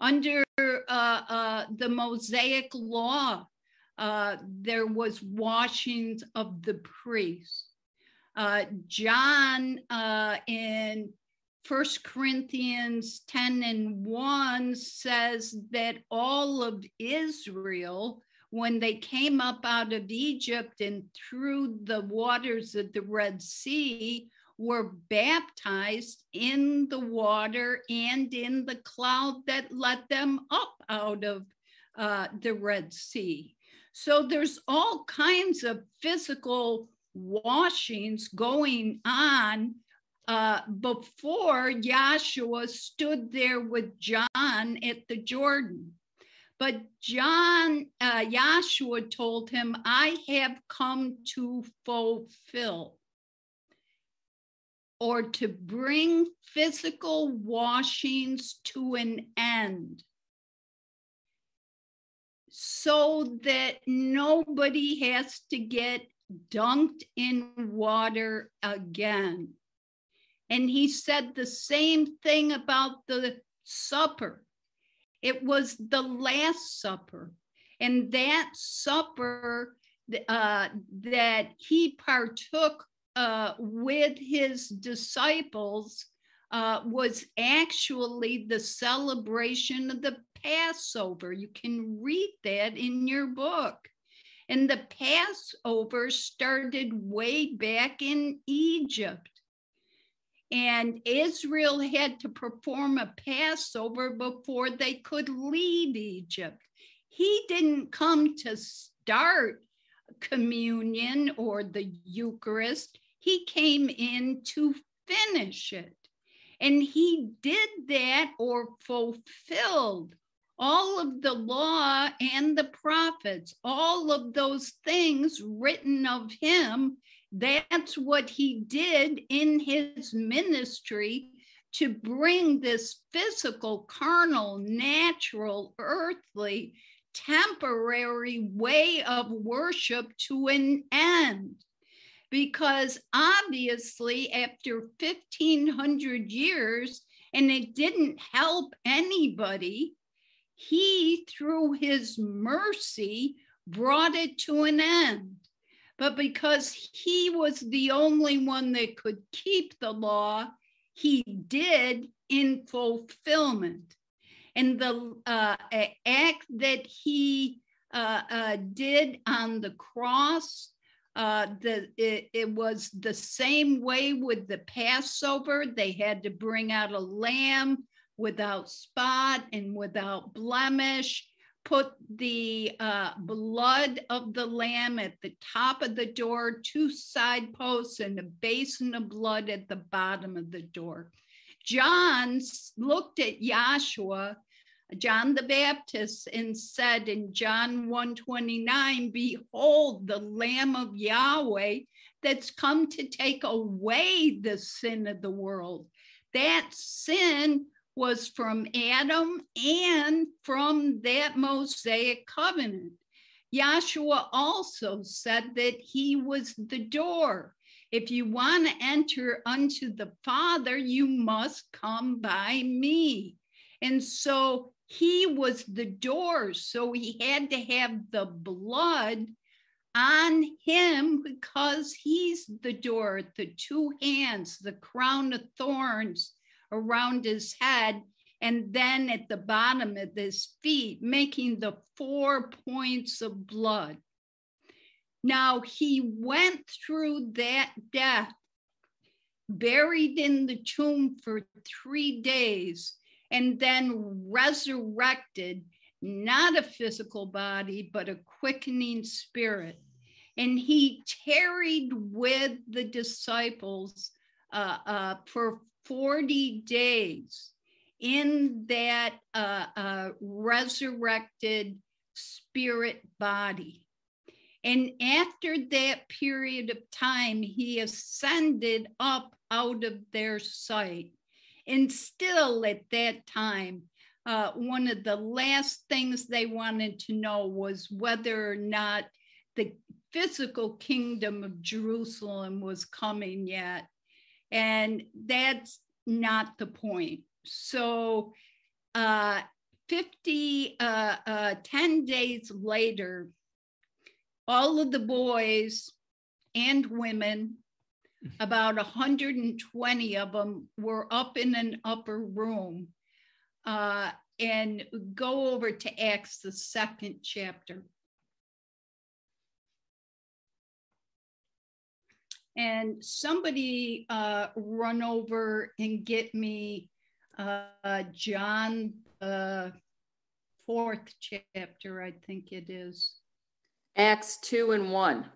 Under uh, uh, the Mosaic law, uh, there was washings of the priests. Uh, John in First Corinthians 10 and 1 says that all of Israel when they came up out of Egypt and through the waters of the Red Sea, were baptized in the water and in the cloud that let them up out of uh, the Red Sea. So there's all kinds of physical washings going on uh, before Yahshua stood there with John at the Jordan. But John, uh, Yahshua told him, I have come to fulfill or to bring physical washings to an end so that nobody has to get dunked in water again. And he said the same thing about the supper. It was the Last Supper. And that supper uh, that he partook uh, with his disciples uh, was actually the celebration of the Passover. You can read that in your book. And the Passover started way back in Egypt. And Israel had to perform a Passover before they could leave Egypt. He didn't come to start communion or the Eucharist, he came in to finish it. And he did that or fulfilled all of the law and the prophets, all of those things written of him. That's what he did in his ministry to bring this physical, carnal, natural, earthly, temporary way of worship to an end. Because obviously, after 1500 years, and it didn't help anybody, he, through his mercy, brought it to an end. But because he was the only one that could keep the law, he did in fulfillment. And the uh, act that he uh, uh, did on the cross, uh, the, it, it was the same way with the Passover. They had to bring out a lamb without spot and without blemish. Put the uh, blood of the lamb at the top of the door, two side posts, and a basin of blood at the bottom of the door. John looked at Yahshua, John the Baptist, and said in John 129, Behold, the Lamb of Yahweh that's come to take away the sin of the world. That sin was from Adam and from that Mosaic covenant. Yahshua also said that he was the door. If you want to enter unto the Father, you must come by me. And so he was the door. So he had to have the blood on him because he's the door, the two hands, the crown of thorns around his head and then at the bottom of his feet, making the four points of blood. Now he went through that death, buried in the tomb for three days, and then resurrected, not a physical body, but a quickening spirit. And he tarried with the disciples uh, uh, for 40 days in that uh, uh, resurrected spirit body. And after that period of time, he ascended up out of their sight. And still at that time, uh, one of the last things they wanted to know was whether or not the physical kingdom of Jerusalem was coming yet. And that's not the point. So uh, 50, uh, uh, 10 days later, all of the boys and women, about 120 of them, were up in an upper room. Uh, and go over to Acts, the second chapter. And somebody uh, run over and get me uh, John uh, fourth chapter, I think it is. Acts 2 and 1.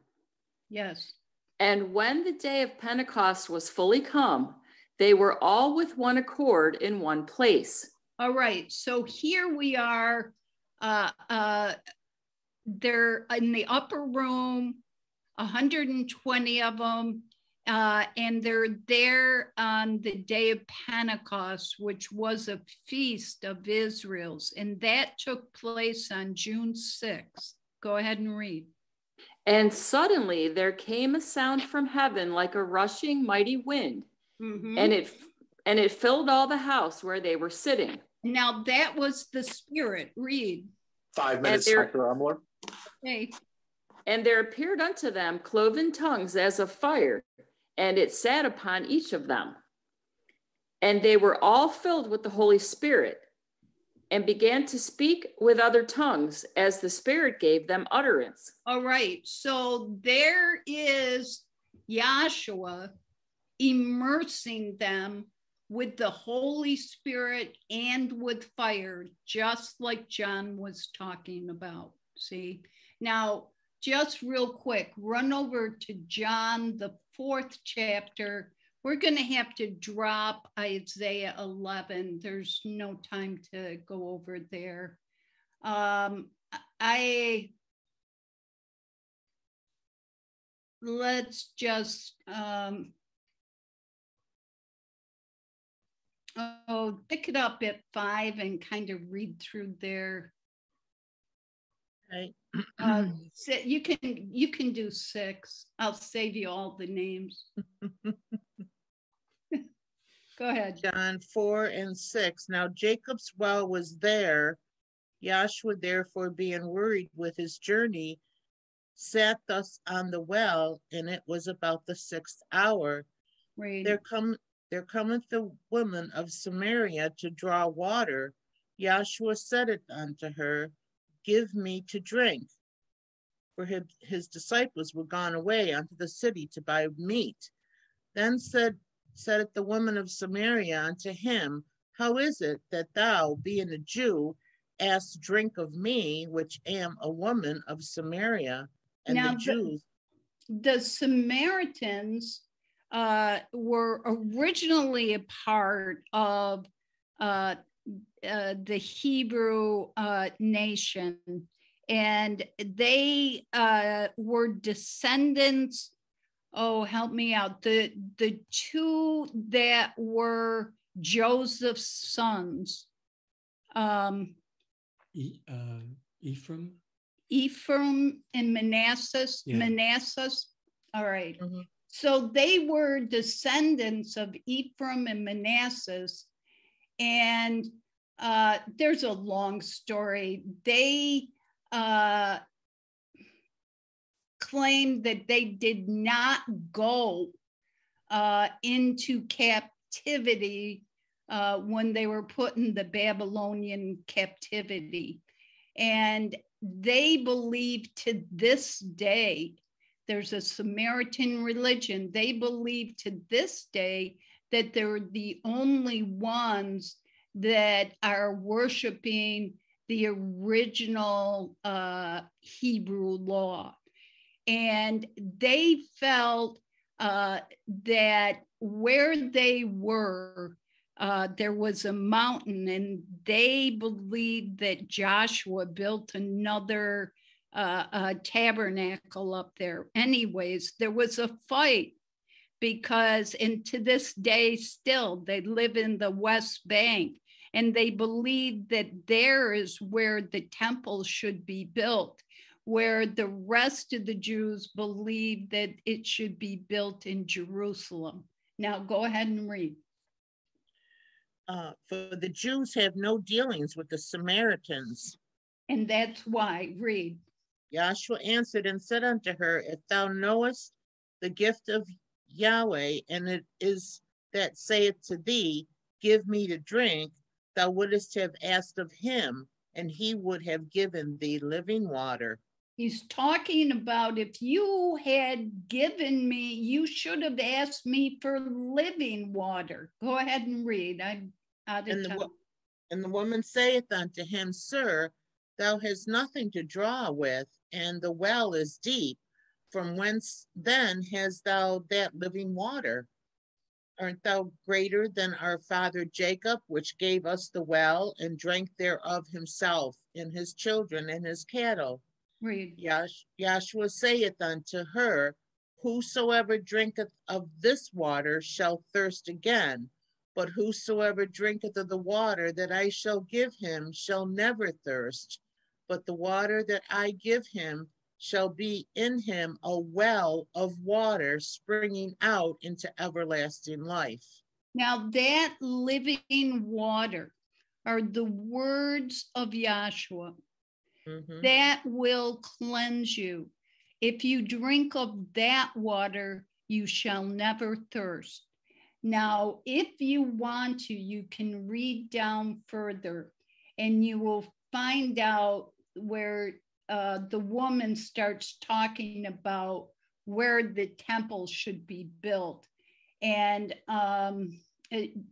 Yes. And when the day of Pentecost was fully come, they were all with one accord in one place. All right. So here we are. Uh, uh, they're in the upper room, 120 of them, uh, and they're there on the day of Pentecost, which was a feast of Israel's, and that took place on June 6th. Go ahead and read. And suddenly there came a sound from heaven like a rushing mighty wind, mm-hmm. and it and it filled all the house where they were sitting. Now that was the Spirit. Read. Five minutes, Dr. Umler. Okay. And there appeared unto them cloven tongues as of fire, and it sat upon each of them. And they were all filled with the Holy Spirit and began to speak with other tongues as the Spirit gave them utterance. All right. So there is Yahshua immersing them with the Holy Spirit and with fire, just like John was talking about. See, now just real quick, run over to John, the fourth chapter. We're going to have to drop Isaiah 11. There's no time to go over there. Um, I let's just um, oh, pick it up at five and kind of read through there. Okay. Uh, <laughs> you can you can do six. I'll save you all the names. <laughs> Go ahead. John 4 and 6. Now Jacob's well was there. Yahshua, therefore, being worried with his journey, sat thus on the well, and it was about the sixth hour. Right. There come there cometh the woman of Samaria to draw water. Yahshua said it unto her, Give me to drink. For his, his disciples were gone away unto the city to buy meat. Then said, said it the woman of Samaria unto him, How is it that thou, being a Jew, ask drink of me, which am a woman of Samaria? And now, the Jews. The, the Samaritans uh, were originally a part of uh, uh, the Hebrew uh, nation, and they uh, were descendants. Oh, help me out! The the two that were Joseph's sons. Um, e, uh, Ephraim. Ephraim and Manasseh. Yeah. Manasseh. All right. mm-hmm. So they were descendants of Ephraim and Manasseh. And uh, there's a long story. They uh, claimed that they did not go uh, into captivity uh, when they were put in the Babylonian captivity. And they believe to this day there's a Samaritan religion. They believe to this day that they're the only ones that are worshiping the original uh, Hebrew law. And they felt uh, that where they were, uh, there was a mountain, and they believed that Joshua built another uh, tabernacle up there. Anyways, there was a fight because, and to this day still, they live in the West Bank and they believe that there is where the temple should be built, where the rest of the Jews believe that it should be built in Jerusalem. Now go ahead and read. Uh, for the Jews have no dealings with the Samaritans. And that's why, read. Yahshua answered and said unto her, If thou knowest the gift of Yahweh, and it is that saith to thee, Give me to drink, thou wouldst have asked of him, and he would have given thee living water. He's talking about if you had given me, you should have asked me for living water. Go ahead and read. I'm out of and the, And the woman saith unto him, Sir, thou hast nothing to draw with, and the well is deep. From whence then hast thou that living water? Art thou greater than our father Jacob, which gave us the well and drank thereof himself and his children and his cattle? Read. Yash, Yahshua saith unto her, Whosoever drinketh of this water shall thirst again, but whosoever drinketh of the water that I shall give him shall never thirst, but the water that I give him shall be in him a well of water springing out into everlasting life. Now, that living water are the words of Yahshua Mhm. that will cleanse you. If you drink of that water, you shall never thirst. Now, if you want to, you can read down further and you will find out where uh, the woman starts talking about where the temple should be built. And um,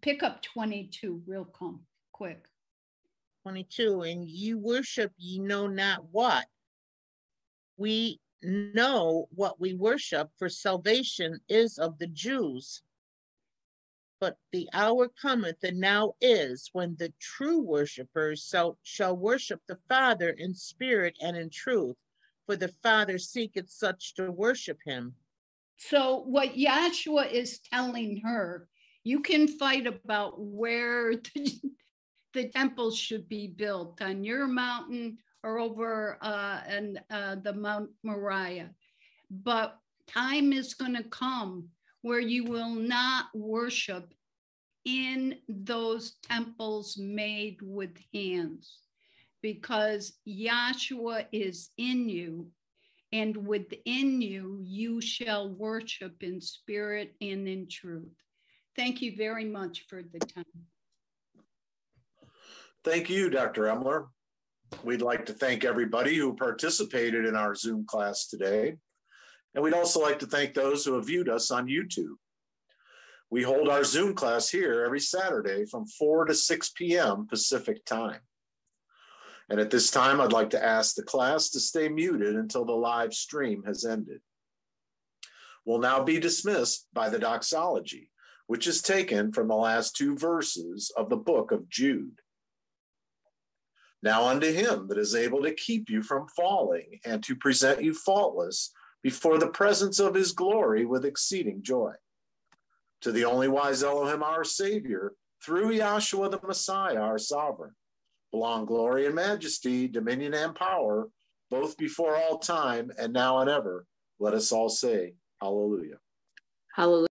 pick up 22 real calm, quick. 22 and you worship ye know not what we know what we worship for salvation is of the jews but the hour cometh and now is when the true worshipers shall, shall worship the father in spirit and in truth for the father seeketh such to worship him So, what Yahshua is telling her, you can fight about where <laughs> the, the temple should be built on your mountain or over uh, and uh, the Mount Moriah. But time is going to come where you will not worship in those temples made with hands because Yahshua is in you and within you you shall worship in spirit and in truth. Thank you very much for the time. Thank you, Dr. Emler. We'd like to thank everybody who participated in our Zoom class today. And we'd also like to thank those who have viewed us on YouTube. We hold our Zoom class here every Saturday from 4 to 6 p.m. Pacific time. And at this time, I'd like to ask the class to stay muted until the live stream has ended. We'll now be dismissed by the doxology, which is taken from the last two verses of the book of Jude. Now unto him that is able to keep you from falling and to present you faultless before the presence of his glory with exceeding joy. To the only wise Elohim, our Savior, through Yahshua the Messiah, our sovereign, belong glory and majesty, dominion and power, both before all time and now and ever. Let us all say, Hallelujah. Hallelujah.